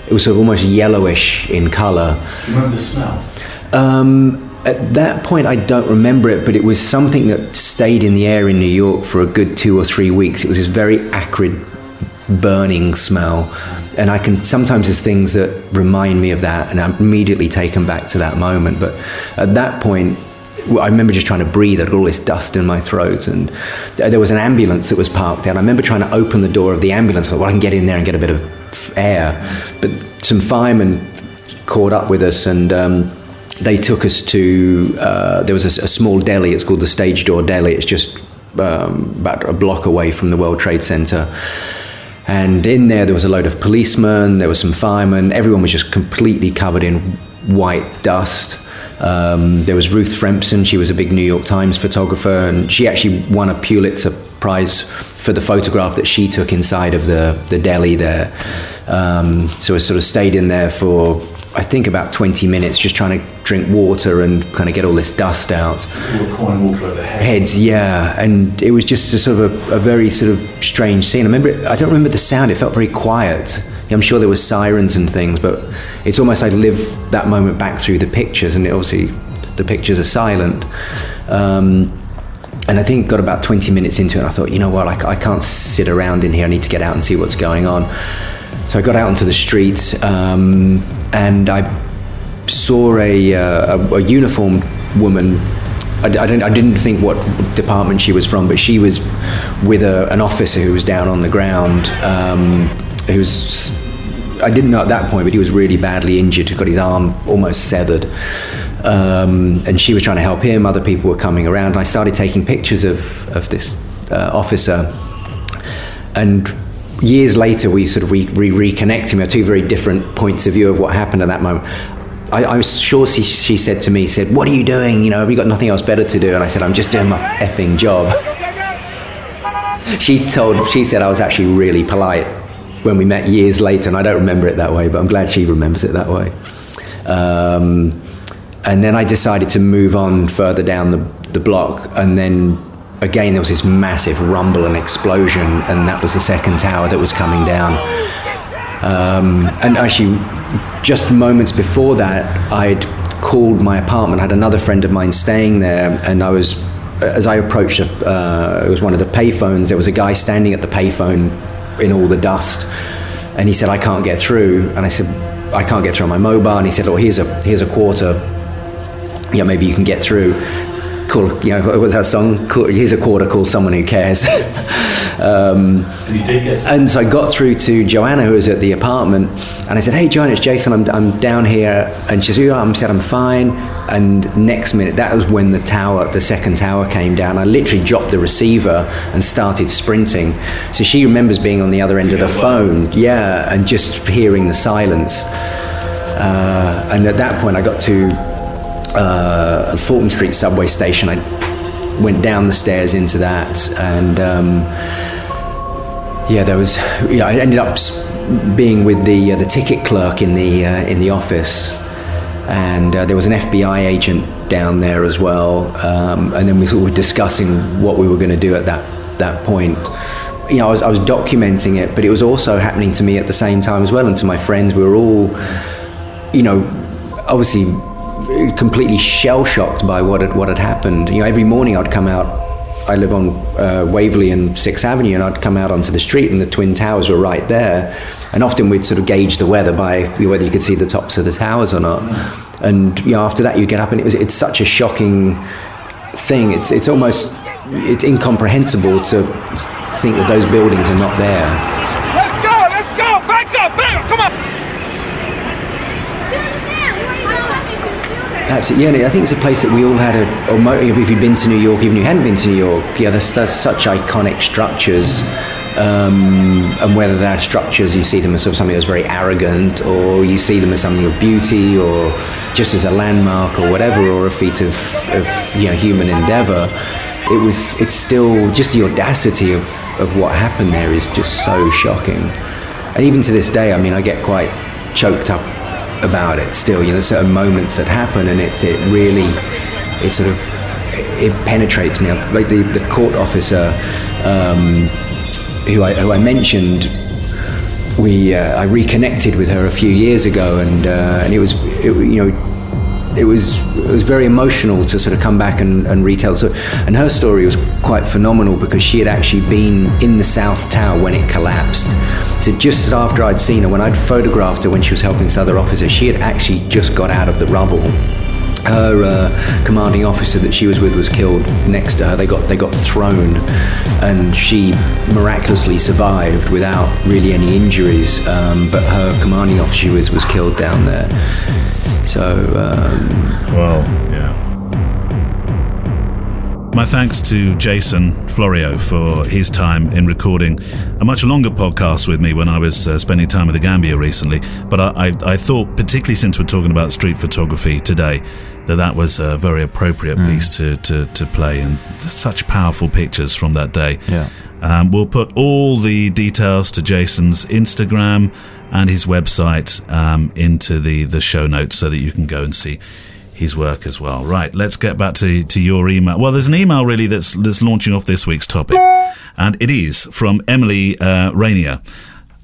It was sort of almost yellowish in color. Do you remember the smell? Um, at that point, I don't remember it, but it was something that stayed in the air in New York for a good two or three weeks. It was this very acrid, burning smell. And I can sometimes there's things that remind me of that, and I'm immediately taken back to that moment. But at that point, I remember just trying to breathe. I had all this dust in my throat, and there was an ambulance that was parked there. And I remember trying to open the door of the ambulance. I thought, well, I can get in there and get a bit of air. But some firemen caught up with us, and um, they took us to. Uh, there was a, a, small deli. It's called the Stage Door Deli. It's just um, about a block away from the World Trade Center. And in there, there was a load of policemen, there were some firemen, everyone was just completely covered in white dust. Um, there was Ruth Fremson, she was a big New York Times photographer, and she actually won a Pulitzer Prize for the photograph that she took inside of the, the deli there. Um, so I sort of stayed in there for I think about 20 minutes just trying to drink water and kind of get all this dust out. pouring water over heads. Heads, yeah. And it was just a sort of a, a, very sort of strange scene. I remember, it, I don't remember the sound. It felt very quiet. I'm sure there were sirens and things, but it's almost like live that moment back through the pictures, and obviously the pictures are silent. Um, and I think got about 20 minutes into it, and I thought, you know what, I, I can't sit around in here. I need to get out and see what's going on. So I got out onto the street um, and I saw a, uh, a, a uniformed woman. I, I, didn't, I, didn't, think what department she was from, but she was with a, an officer who was down on the ground. Um, who was, I didn't know at that point, but he was really badly injured. He got his arm almost severed. Um, and she was trying to help him. Other people were coming around. I started taking pictures of, of this uh, officer. And years later, we sort of re- re- reconnect him. We have two very different points of view of what happened at that moment. I, I was sure she, she, said to me, said, "What are you doing? You know, have you got nothing else better to do?" And I said, "I'm just doing my effing job." she told, she said I was actually really polite when we met years later, and I don't remember it that way, but I'm glad she remembers it that way. Um, and then I decided to move on further down the, the block, and then again, there was this massive rumble and explosion, and that was the second tower that was coming down. Um, and actually, just moments before that, I'd called my apartment. I had another friend of mine staying there, and I was, as I approached, uh, it was one of the payphones. There was a guy standing at the payphone in all the dust, and he said, "I can't get through." And I said, "I can't get through on my mobile." And he said, "Oh, here's a here's a quarter. Yeah, maybe you can get through." call, you know, what was that song? Here's a quarter, call someone who cares. um, and you did get And so I got through to Joanna, who was at the apartment, and I said, hey, Joanna, it's Jason, I'm, I'm down here. And she said, oh, I said, I'm fine. And next minute, that was when the tower, the second tower came down. I literally dropped the receiver and started sprinting. So she remembers being on the other end of the phone, yeah, and just hearing the silence. Uh, and at that point, I got to uh, Fulton Street subway station. I went down the stairs into that, and um, yeah, there was. Yeah, I ended up being with the uh, the ticket clerk in the uh, in the office, and uh, there was an FBI agent down there as well. Um, and then we sort of were discussing what we were going to do at that that point. You know, I was, I was documenting it, but it was also happening to me at the same time as well, and to my friends. We were all, you know, obviously completely shell shocked by what had what had happened. You know, every morning I'd come out. I live on uh, Waverly and Sixth Avenue, and I'd come out onto the street, and the Twin Towers were right there. And often we'd sort of gauge the weather by whether you could see the tops of the towers or not. And you know, after that, you get up, and it was it's such a shocking thing. It's it's almost it's incomprehensible to think that those buildings are not there. Let's go! Let's go! Back up! Back up! Come on! Absolutely, yeah. and I think it's a place that we all had a. Or if you'd been to New York, even if you hadn't been to New York, yeah, there's, there's such iconic structures. Um, and whether they're structures, you see them as sort of something that's very arrogant, or you see them as something of beauty, or just as a landmark, or whatever, or a feat of, of you know human endeavor. It was. It's still just the audacity of, of what happened there is just so shocking. And even to this day, I mean, I get quite choked up about it still. You know, there's certain moments that happen, and it, it really, it sort of, it penetrates me. Like the, the court officer um, who, I, who I mentioned, we uh, I reconnected with her a few years ago, and uh, and it was, it, you know. It was it was very emotional to sort of come back and, and retell. So, and her story was quite phenomenal because she had actually been in the South Tower when it collapsed. So just after I'd seen her, when I'd photographed her when she was helping this other officer, she had actually just got out of the rubble. Her uh, commanding officer that she was with was killed next to her. They got they got thrown, and she miraculously survived without really any injuries. Um, but her commanding officer was was killed down there. So um, Well, yeah. My thanks to Jason Florio for his time in recording a much longer podcast with me when I was uh, spending time with the Gambia recently. But I, I, I thought, particularly since we're talking about street photography today, that that was a very appropriate piece to, to, to play and such powerful pictures from that day. Yeah. Um, we'll put all the details to Jason's Instagram and his website um, into the, the show notes so that you can go and see his work as well. Right, let's get back to, to your email. Well, there's an email really that's, that's launching off this week's topic, and it is from Emily uh, Rainier.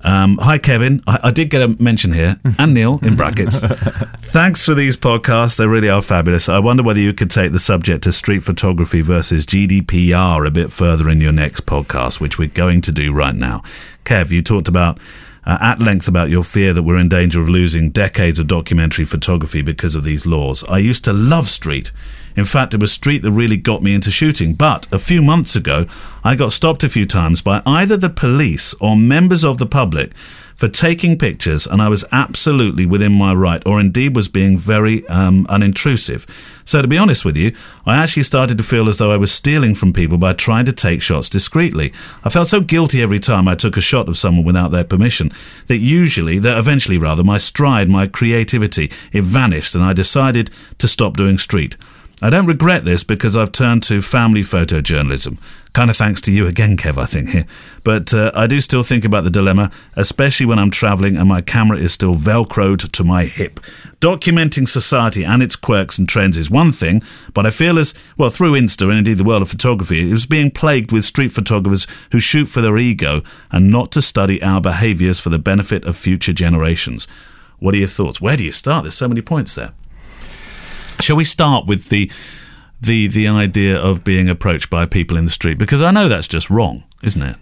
Um, hi, Kevin. I, I did get a mention here, and Neale in brackets. Thanks for these podcasts. They really are fabulous. I wonder whether you could take the subject of street photography versus GDPR a bit further in your next podcast, which we're going to do right now. Kev, you talked about uh, at length about your fear that we're in danger of losing decades of documentary photography because of these laws. I used to love street. In fact, it was street that really got me into shooting. But a few months ago, I got stopped a few times by either the police or members of the public for taking pictures, and I was absolutely within my right, or indeed was being very um, unintrusive. So, to be honest with you, I actually started to feel as though I was stealing from people by trying to take shots discreetly. I felt so guilty every time I took a shot of someone without their permission that usually, that eventually rather, my stride, my creativity, it vanished, and I decided to stop doing street. I don't regret this because I've turned to family photojournalism. Kind of thanks to you again, Kev, I think here. But uh, I do still think about the dilemma, especially when I'm travelling and my camera is still velcroed to my hip. Documenting society and its quirks and trends is one thing, but I feel as, well, through Insta and indeed the world of photography, it was being plagued with street photographers who shoot for their ego and not to study our behaviours for the benefit of future generations. What are your thoughts? Where do you start? There's so many points there. Shall we start with the the the idea of being approached by people in the street? Because I know that's just wrong, isn't it?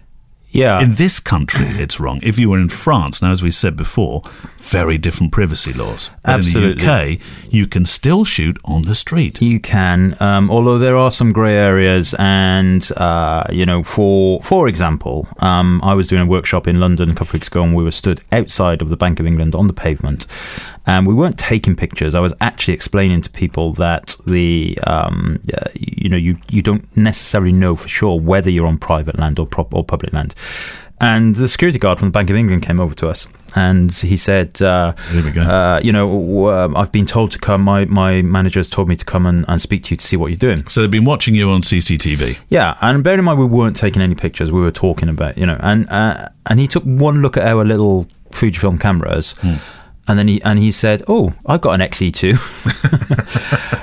Yeah. In this country, it's wrong. If you were in France, now as we said before, very different privacy laws. But Absolutely. in the UK, you can still shoot on the street. You can, um, although there are some grey areas, and uh, you know, for for example, um, I was doing a workshop in London a couple of weeks ago, and we were stood outside of the Bank of England on the pavement, and we weren't taking pictures. I was actually explaining to people that the um, uh, you know you you don't necessarily know for sure whether you're on private land or prop or public land. And the security guard from the Bank of England came over to us, and he said, uh, Here we go. uh, "You know, um, I've been told to come. My my manager has told me to come and, and speak to you to see what you're doing." So they've been watching you on CCTV. Yeah, and bear in mind we weren't taking any pictures. We were talking about, you know, and uh, and he took one look at our little Fujifilm cameras, And then he and he said, "Oh, I've got an XE2."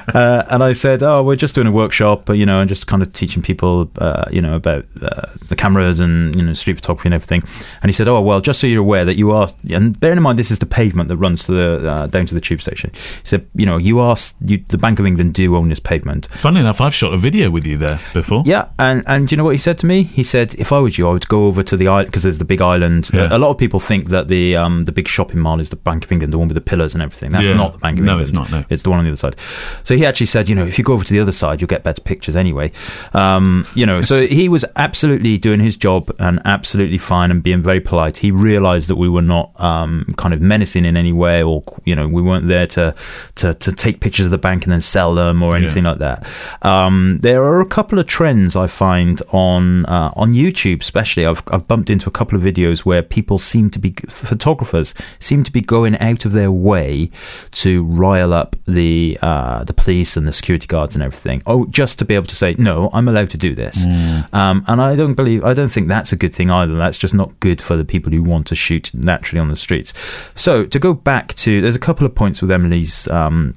uh, and I said, "Oh, we're just doing a workshop, you know, and just kind of teaching people, uh, you know, about uh, the cameras and you know street photography and everything." And he said, "Oh, well, just so you're aware that you are, and bearing in mind this is the pavement that runs to the uh, down to the tube station." He said, "You know, you are you, the Bank of England do own this pavement." Funny enough, I've shot a video with you there before. Yeah, and and you know what he said to me? He said, "If I was you, I would go over to the island because there's the big island. Yeah. A lot of people think that the um the big shopping mall is the Bank of England, the one with the pillars and everything. That's Yeah. not the Bank of No, England. it's not, no. it's the one on the other side. So he actually said, you know, if you go over to the other side, you'll get better pictures anyway. Um, you know, so he was absolutely doing his job and absolutely fine and being very polite. He realised that we were not um, kind of menacing in any way, or you know, we weren't there to to, to take pictures of the bank and then sell them or anything like that. Um, there are a couple of trends I find on uh, on YouTube, especially. I've I've bumped into a couple of videos where people seem to be photographers seem to be going out of their way to rile up the uh, the police and the security guards and everything. Oh, just to be able to say no, I'm allowed to do this. Um, and I don't believe I don't think that's a good thing either. That's just not good for the people who want to shoot naturally on the streets. So to go back to, there's a couple of points with Emily's. Um,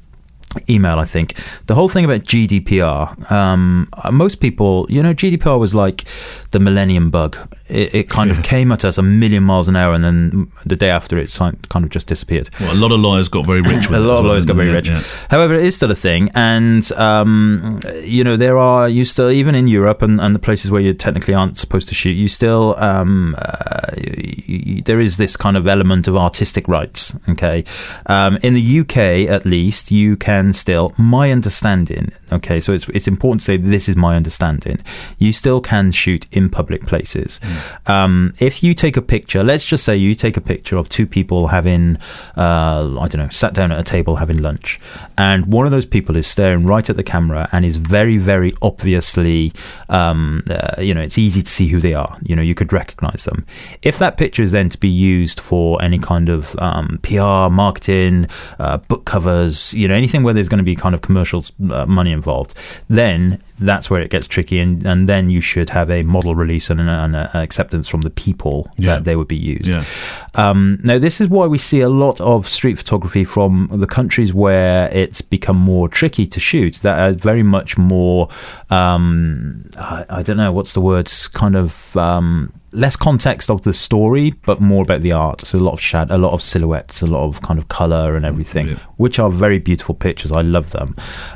email i think the whole thing about gdpr um, most people you know gdpr was like the millennium bug it, it kind of came at us a million miles an hour and then the day after it kind of just disappeared Well, a lot of lawyers got very rich with a lot of well, lawyers got very rich. Yeah. However, it is still a thing, and um, you know there are you still even in Europe and, and the places where you technically aren't supposed to shoot, you still um, uh, y- y- there is this kind of element of artistic rights. Okay, um, in the UK at least, you can still, my understanding. Okay, so it's it's important to say this is my understanding. You still can shoot in public places. Um, if you take a picture, let's just say you take a picture of two people having, uh, I don't know, sat down at a table having lunch, and one of those people is staring right at the camera and is very, very obviously, um, uh, you know, it's easy to see who they are. You know, you could recognize them. If that picture is then to be used for any kind of um, PR, marketing, uh, book covers, you know, anything where there's going to be kind of commercial uh, money involved, then that's where it gets tricky, and, and then you should have a model release and an, an acceptance from the people Yeah. that they would be used. Yeah. Um, now, this is why we see a lot of street photography from the countries where it's become more tricky to shoot, that are very much more, um, I, I don't know, what's the words, kind of. Um, less context of the story, but more about the art. So a lot of shadow, a lot of silhouettes, a lot of kind of color and everything, Yeah. which are very beautiful pictures. I love them.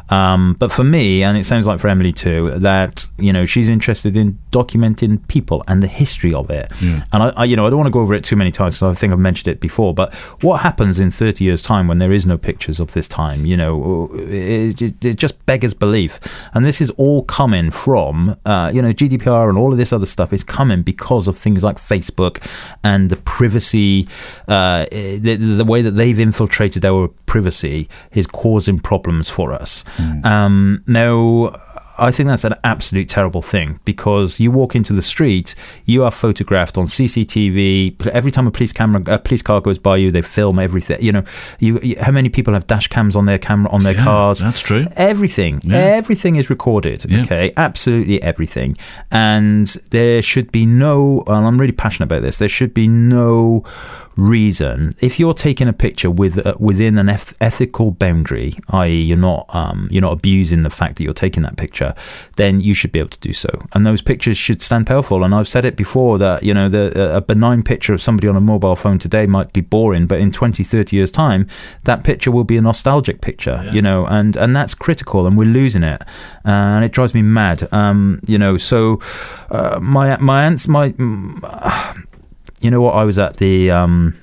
Um, but for me, and it sounds like for Emily too, that you know she's interested in documenting people and the history of it. And I, I, you know, I don't want to go over it too many times because I think I've mentioned it before. But what happens in 30 years' time when there is no pictures of this time? You know, it, it, it just beggars belief. And this is all coming from, uh, you know, GDPR and all of this other stuff is coming because of things like Facebook and the privacy, uh, the, the way that they've infiltrated our privacy is causing problems for us. Um, now, I think that's an absolute terrible thing because you walk into the street, you are photographed on CCTV. Every time a police camera, a police car goes by you, they film everything. You know, you, you how many people have dash cams on their camera on their Yeah, cars? that's true. Everything, Yeah. everything is recorded. Yeah. Okay, absolutely everything, and there should be no. And I'm really passionate about this. There should be no reason if you're taking a picture with uh, within an eth- ethical boundary, i.e., you're not um, you're not abusing the fact that you're taking that picture, then you should be able to do so. And those pictures should stand powerful. And I've said it before that you know the a benign picture of somebody on a mobile phone today might be boring, but in 20, 30 years time, that picture will be a nostalgic picture. You know, and and that's critical, and we're losing it, and it drives me mad. Um, you know, so uh, my my answer my. mm, you know what? I was at the um,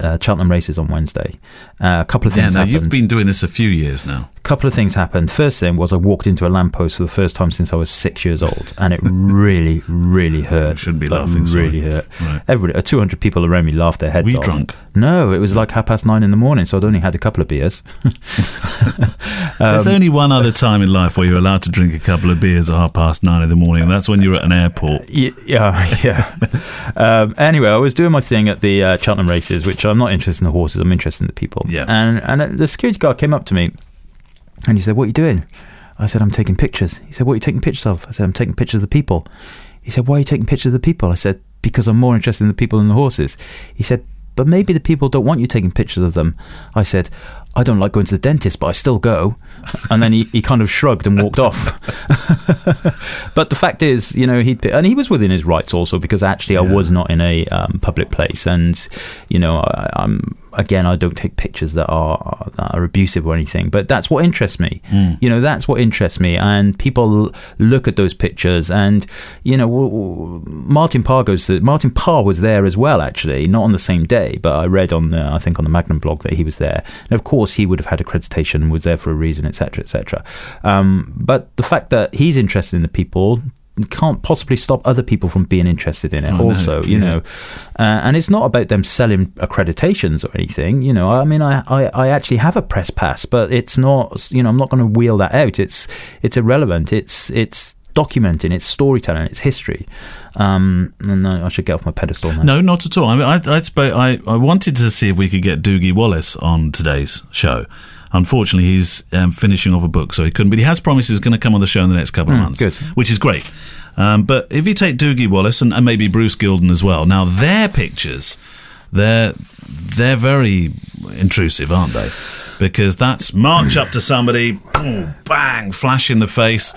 uh, Cheltenham races on Wednesday. Uh, a couple of things happened. Yeah, now happened. you've been doing this a few years now. A couple of things happened. First thing was I walked into a lamppost for the first time since I was six years old, and it really, really hurt. shouldn't be laughing, sorry. Really hurt. Right. Everybody, uh, 200 people around me laughed their heads Were you off. drunk? No, it was like half past nine in the morning, so I'd only had a couple of beers. There's only one other time in life where you're allowed to drink a couple of beers at half past nine in the morning. and That's when you're at an airport. Y- Yeah, yeah. um, anyway, I was doing my thing at the uh, Cheltenham races, which I'm not interested in the horses. I'm interested in the people. Yeah. And and the security guard came up to me, and he said, "What are you doing?" I said, "I'm taking pictures." He said, "What are you taking pictures of?" I said, "I'm taking pictures of the people." He said, "Why are you taking pictures of the people?" I said, "Because I'm more interested in the people than the horses." He said, but maybe the people don't want you taking pictures of them. I said, I don't like going to the dentist, but I still go. And then he, he kind of shrugged and walked off. but the fact is, you know, he and he was within his rights also because actually I was not in a um, public place, and you know, I, I'm again, I don't take pictures that are that are abusive or anything. But that's what interests me. Mm. You know, that's what interests me, and people look at those pictures, and you know, Martin Parr goes. To, Martin Parr was there as well, actually, not on the same day, but I read on the, I think on the Magnum blog that he was there. And of course, he would have had accreditation, was there for a reason, etc., etc. Um, but the fact that he's interested in the people can't possibly stop other people from being interested in it Oh, no, also you yeah. know uh, and it's not about them selling accreditations or anything you know i mean I, I i actually have a press pass but it's not you know i'm not going to wheel that out it's it's irrelevant it's it's documenting it's storytelling it's history um and I, I should get off my pedestal now No, not at all. I mean, I, I, spoke, I, I wanted to see if we could get Dougie Wallace on today's show. Unfortunately, he's um, finishing off a book, so he couldn't. But he has promised he's going to come on the show in the next couple of Mm, months, good. which is great. Um, but if you take Dougie Wallace and, and maybe Bruce Gilden as well, now their pictures, they're they're very intrusive, aren't they? Because that's march up to somebody, boom, bang, flash in the face,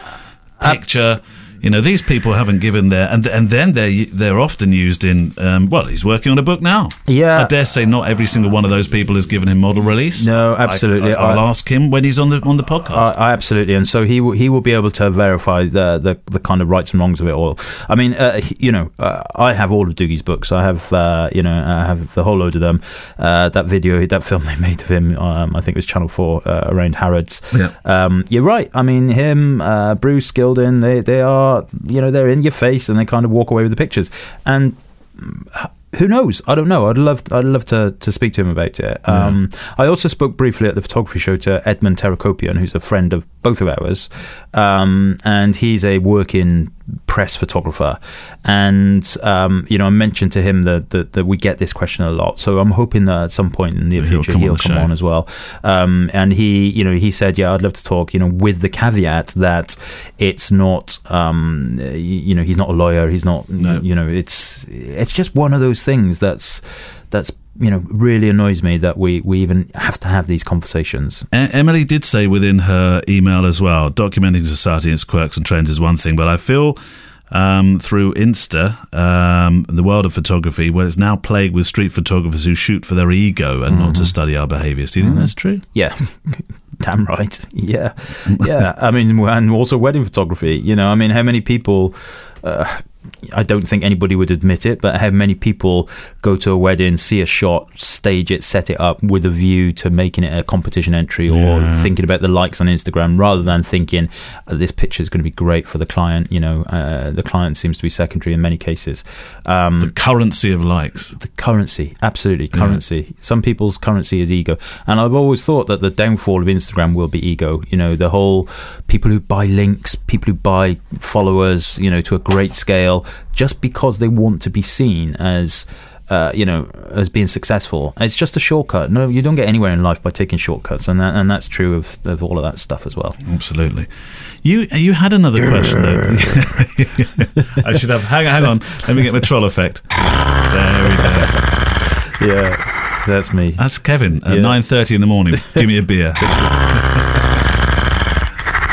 picture. You know, these people haven't given their and and then they're they're often used in. Um, well, he's working on a book now. Yeah. I dare say not every single one of those people has given him model release. No, absolutely. I, will ask him when he's on the on the podcast. I, I absolutely, and so he will, he will be able to verify the, the the kind of rights and wrongs of it all. I mean, uh, you know, uh, I have all of Dougie's books. I have, uh, you know, I have the whole load of them. Uh, that video, that film they made of him, um, I think it was Channel Four uh, around Harrods. Yeah. Um, you're right. I mean, him, uh, Bruce Gilden, they they are, you know, they're in your face and they kind of walk away with the pictures and who knows? I don't know. I'd love, I'd love to, to speak to him about it. Um, I also spoke briefly at the photography show to Edmond Terakopian, who's a friend of both of ours, um, and he's a working press photographer. And um, you know, I mentioned to him that, that that we get this question a lot. So I'm hoping that at some point in the near He'll future come he'll the come on as well. Um, and he, you know, he said, yeah, I'd love to talk. You know, with the caveat that it's not, um, you know, he's not a lawyer. He's not, you know, it's it's just one of those things that's that's you know really annoys me that we we even have to have these conversations. Emily did say within her email as well, documenting society and its quirks and trends is one thing, but I feel um, through Insta, um, the world of photography, where it's now plagued with street photographers who shoot for their ego and not to study our behaviours. Do you think that's true? Yeah. Damn right. Yeah. Yeah. I mean, and also wedding photography. You know, I mean, how many people. Uh, I don't think anybody would admit it, but how many people go to a wedding, see a shot, stage it, set it up with a view to making it a competition entry or Yeah. thinking about the likes on Instagram rather than thinking uh, this picture is going to be great for the client. You know, uh, the client seems to be secondary in many cases. Um, The currency of likes. the currency, absolutely currency. Some people's currency is ego, and I've always thought that the downfall of Instagram will be ego. You know, the whole people who buy links, people who buy followers, you know, to a great scale, just because they want to be seen as. Uh, you know, as being successful, it's just a shortcut. No, you don't get anywhere in life by taking shortcuts, and that, and that's true of, of all of that stuff as well. Absolutely. You you had another question though. I should have. Hang, hang on. Let me get my troll effect. There we go. Yeah, that's me. That's Kevin at Yeah. nine thirty in the morning. Give me a beer.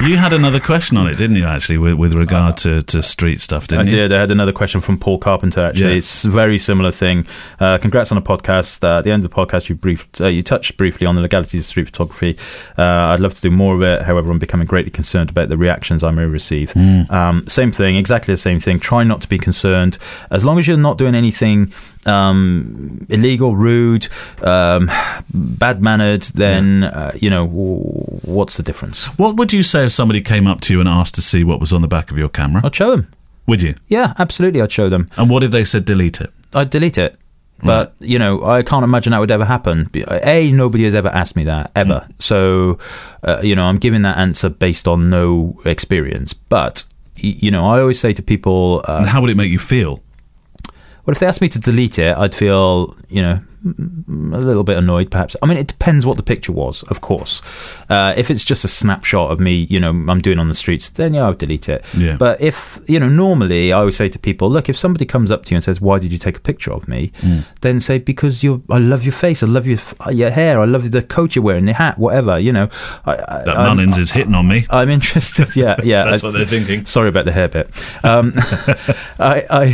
you had another question on it, didn't you? Actually, with, with regard to, to street stuff, didn't you? I did. I had another question from Paul Carpenter. Actually, Yeah. it's a very similar thing. Uh, congrats on the podcast. Uh, at the end of the podcast, you briefed, uh, you touched briefly on the legalities of street photography. Uh, I'd love to do more of it. However, I'm becoming greatly concerned about the reactions I may receive. Um, same thing, exactly the same thing. Try not to be concerned as long as you're not doing anything um, illegal, rude, um, bad mannered. Then uh, you know w- what's the difference? What would you say if somebody came up to you and asked to see what was on the back of your camera? I'd show them. Would you? Yeah, absolutely. I'd show them. And what if they said delete it? I'd delete it. But you know, I can't imagine that would ever happen. A, nobody has ever asked me that ever. So, uh, you know, I'm giving that answer based on no experience. But you know, I always say to people, uh, And how would it make you feel? Well, if they asked me to delete it, I'd feel, you know, a little bit annoyed, perhaps. I mean, it depends what the picture was, of course. Uh, if it's just a snapshot of me, you know, I'm doing on the streets, then yeah, I'll delete it. Yeah. But if you know, normally I always say to people, look, if somebody comes up to you and says, "Why did you take a picture of me?" Mm. then say, "Because you're, I love your face, I love your your hair, I love the coat you're wearing, the hat, whatever." You know, I, I, That I'm- Mullins is hitting on me. I'm interested. Yeah, yeah. That's I- what they're thinking. Sorry about the hair bit. Um, I, I,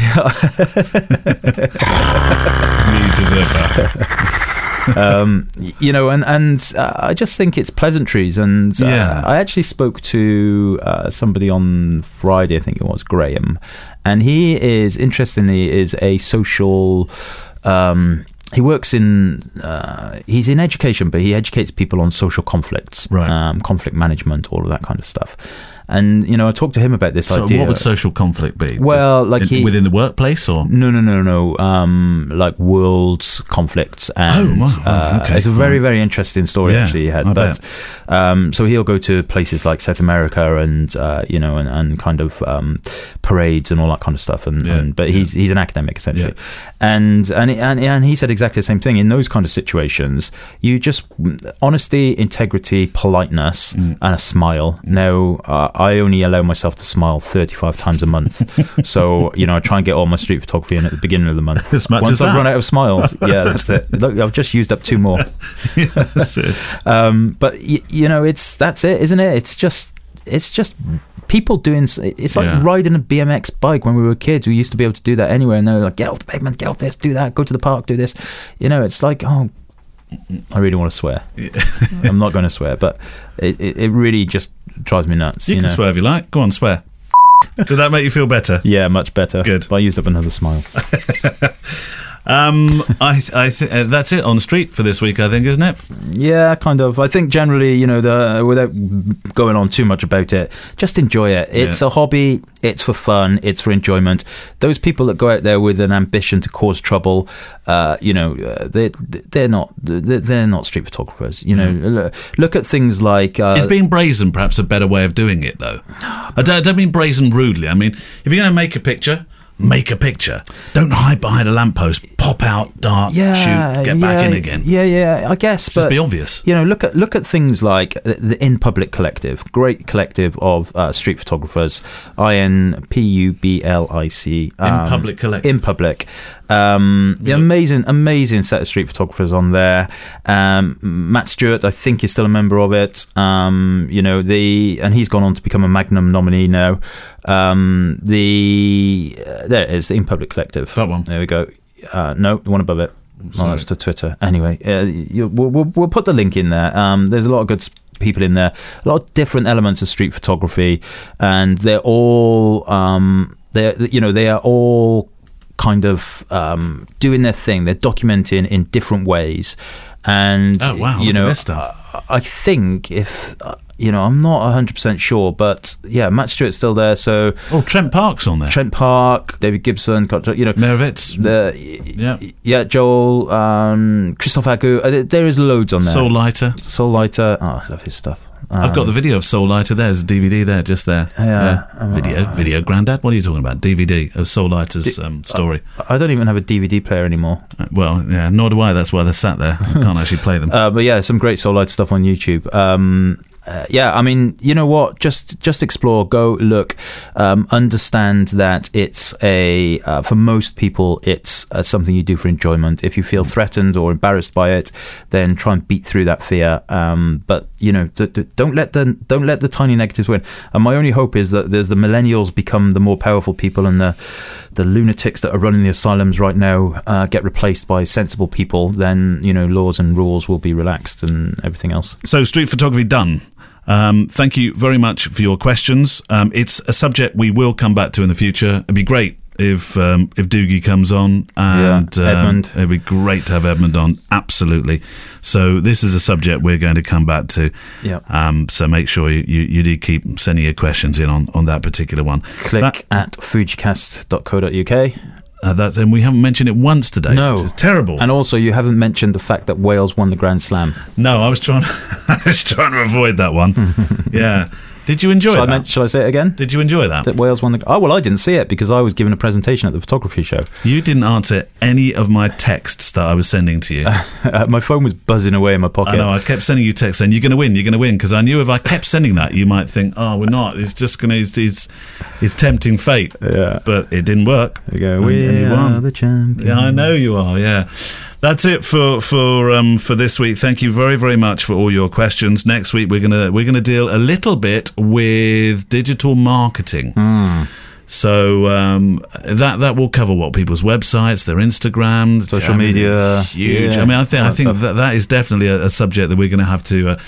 You deserve that. um, you know, and and uh, I just think it's pleasantries. And uh, Yeah. I actually spoke to uh, somebody on Friday, I think it was Graham, and he is interestingly is a social. Um, he works in uh, he's in education, but he educates people on social conflicts, Right. um, conflict management, all of that kind of stuff. And you know, I talked to him about this So, idea. what would social conflict be? Well, Just like in- he- within the workplace, or No, no, no, no. Um, like world conflicts, and Oh, wow, uh, okay, it's a very, very interesting story Yeah, actually. He had, I but um, so he'll go to places like South America and uh, you know, and, and kind of um, parades and all that kind of stuff. And, Yeah, and but he's he's an academic essentially, Yeah. and and and and he said exactly the same thing. In those kind of situations, you just honesty, integrity, politeness, Mm. and a smile. Now, uh, I only allow myself to smile 35 times a month. so, you know, I try and get all my street photography in at the beginning of the month. As much Once as I've that. run out of smiles, yeah, that's it. Look, I've just used up two more. That's it. Um, but y- you know, it's that's it, isn't it? It's just it's just people doing. It's like Yeah. riding a BMX bike when we were kids. We used to be able to do that anywhere, and they're like, get off the pavement, get off this, do that, go to the park, do this. You know, it's like oh. I really want to swear. I'm not going to swear, but it, it, it really just drives me nuts. You, can know? swear if you like. Go on, swear. Did that make you feel better? Yeah, much better. Good. But I used up another smile. Um, I, I th- uh, that's it on the street for this week. I think, isn't it? Yeah, kind of. I think generally, you know, the without going on too much about it, just enjoy it. It's Yeah. a hobby. It's for fun. It's for enjoyment. Those people that go out there with an ambition to cause trouble, uh, you know, uh, they they're not they're, not street photographers. You know, look, look at things like uh, Is being brazen perhaps a better way of doing it, though? I don't, I don't mean brazen rudely. I mean, if you're going to make a picture, make a picture. Don't hide behind a lamppost. Pop out, dart, yeah, shoot, get back in again. Yeah, yeah, I guess. Just but, be obvious. You know, look at look at things like the, the In Public Collective, great collective of uh, street photographers. I N P U B L I C. um, Public Collective. In Public. Um, the amazing, amazing set of street photographers on there. Um, Matt Stuart, I think, is still a member of it. Um, you know, the and he's gone on to become a Magnum nominee now. Um, the uh, there it is, the In Public Collective. That one. There we go. Uh, no, the one above it. Sorry. that's to Twitter. Anyway, uh, you, we'll, we'll, we'll put the link in there. Um, there's a lot of good s- people in there, a lot of different elements of street photography, and they're all, um, they you know, they are all kind of um, doing their thing. They're documenting in different ways, and Oh, wow, you know. I I think if uh, you know, I'm not 100 percent sure, but yeah, Matt Stuart's still there, so. Oh, Trent Parke's on there. Trent Parke, David Gibson, you know, Meyerowitz. the Yeah. yeah, Joel, um, Christophe Agou. uh, There is loads on there. Saul Leiter. Saul Leiter. Oh, I love his stuff. I've got the video of Saul Leiter. There's a DVD there, just there. Yeah. Video, video, Grandad. What are you talking about? DVD of Saul Leiter's um, story. I don't even have a DVD player anymore. Uh, well, yeah, nor do I. That's why they're sat there. I can't actually play them. Uh, but yeah, some great Saul Leiter stuff on YouTube. Um, uh, yeah, I mean, you know what? Just just explore, go look, um, understand that it's a uh, for most people it's uh, something you do for enjoyment. If you feel threatened or embarrassed by it, then try and beat through that fear. Um, but you know, d- d- don't let the don't let the tiny negatives win. And my only hope is that there's the millennials become the more powerful people, and the the lunatics that are running the asylums right now uh, get replaced by sensible people. Then you know, laws and rules will be relaxed, and everything else. So, street photography done. Um, thank you very much for your questions. Um, it's a subject we will come back to in the future. It'd be great if um, if Dougie comes on, and Yeah, um, Edmond. It'd be great to have Edmond on. Absolutely. So this is a subject we're going to come back to. Yeah. Um, so make sure you, you, you do keep sending your questions in on, on that particular one. Click That- at fujicast.co.uk. uh, that's and we haven't mentioned it once today. No. is terrible. And also, you haven't mentioned the fact that Wales won the Grand Slam. No, I was trying. I was trying to avoid that one. yeah. Did you enjoy Shall I, that? men- shall I say it again? Did you enjoy that? That Wales won the. Oh well, I didn't see it because I was giving a presentation at the photography show. You didn't answer any of my texts that I was sending to you. Uh, my phone was buzzing away in my pocket. I know. I kept sending you texts saying you're going to win, you're going to win, because I knew if I kept sending that, you might think, oh, we're not. It's just going to. It's, it's, it's tempting fate. Yeah. But it didn't work. There you go. And- We and you are won. the champions. Yeah, I know you are. Yeah. That's it for for um, for this week. Thank you very very much for all your questions. Next week we're gonna we're gonna deal a little bit with digital marketing. Hmm. So um, that that will cover what people's websites, their Instagram, Social I mean, media, huge. yeah, I mean, I think I think stuff. that that is definitely a, a subject that we're going to have to. Uh,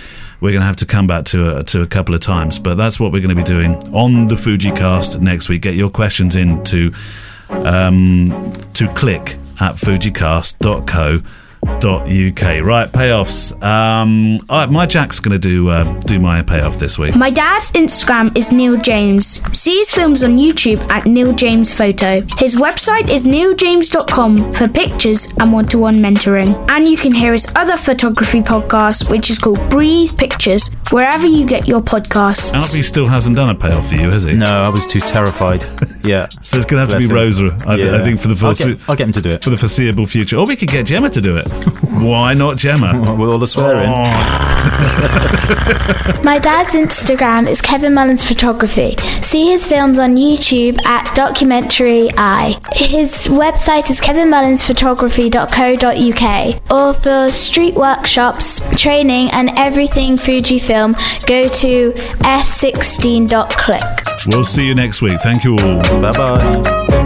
we're going to have to come back to a, to a couple of times, but that's what we're going to be doing on the FujiCast next week. Get your questions in to um, to click at fujicast.co.uk. Right, payoffs. Um, all right, my Jack's going to do um, do my payoff this week. My dad's Instagram is Neale James. See his films on YouTube at Neale James Photo. His website is nealejames.com for pictures and one to one mentoring. And you can hear his other photography podcast, which is called Breathe Pictures, wherever you get your podcasts. Alfie still hasn't done a payoff for you, has he? No, I was too terrified. Yeah. So it's going to have to be him. Rosa, I, Yeah. I think, for the I'll I'll get him to do it for the foreseeable future. Or we could get Gemma to do it. Why not Gemma? with all the swearing. Oh, My dad's Instagram is Kevin Mullins Photography. See his films on YouTube at Documentary Eye. His website is kevinmullinsphotography.co.uk. Or for street workshops, training, and everything Fujifilm, go to f16.click. we'll see you next week. Thank you all. Bye bye.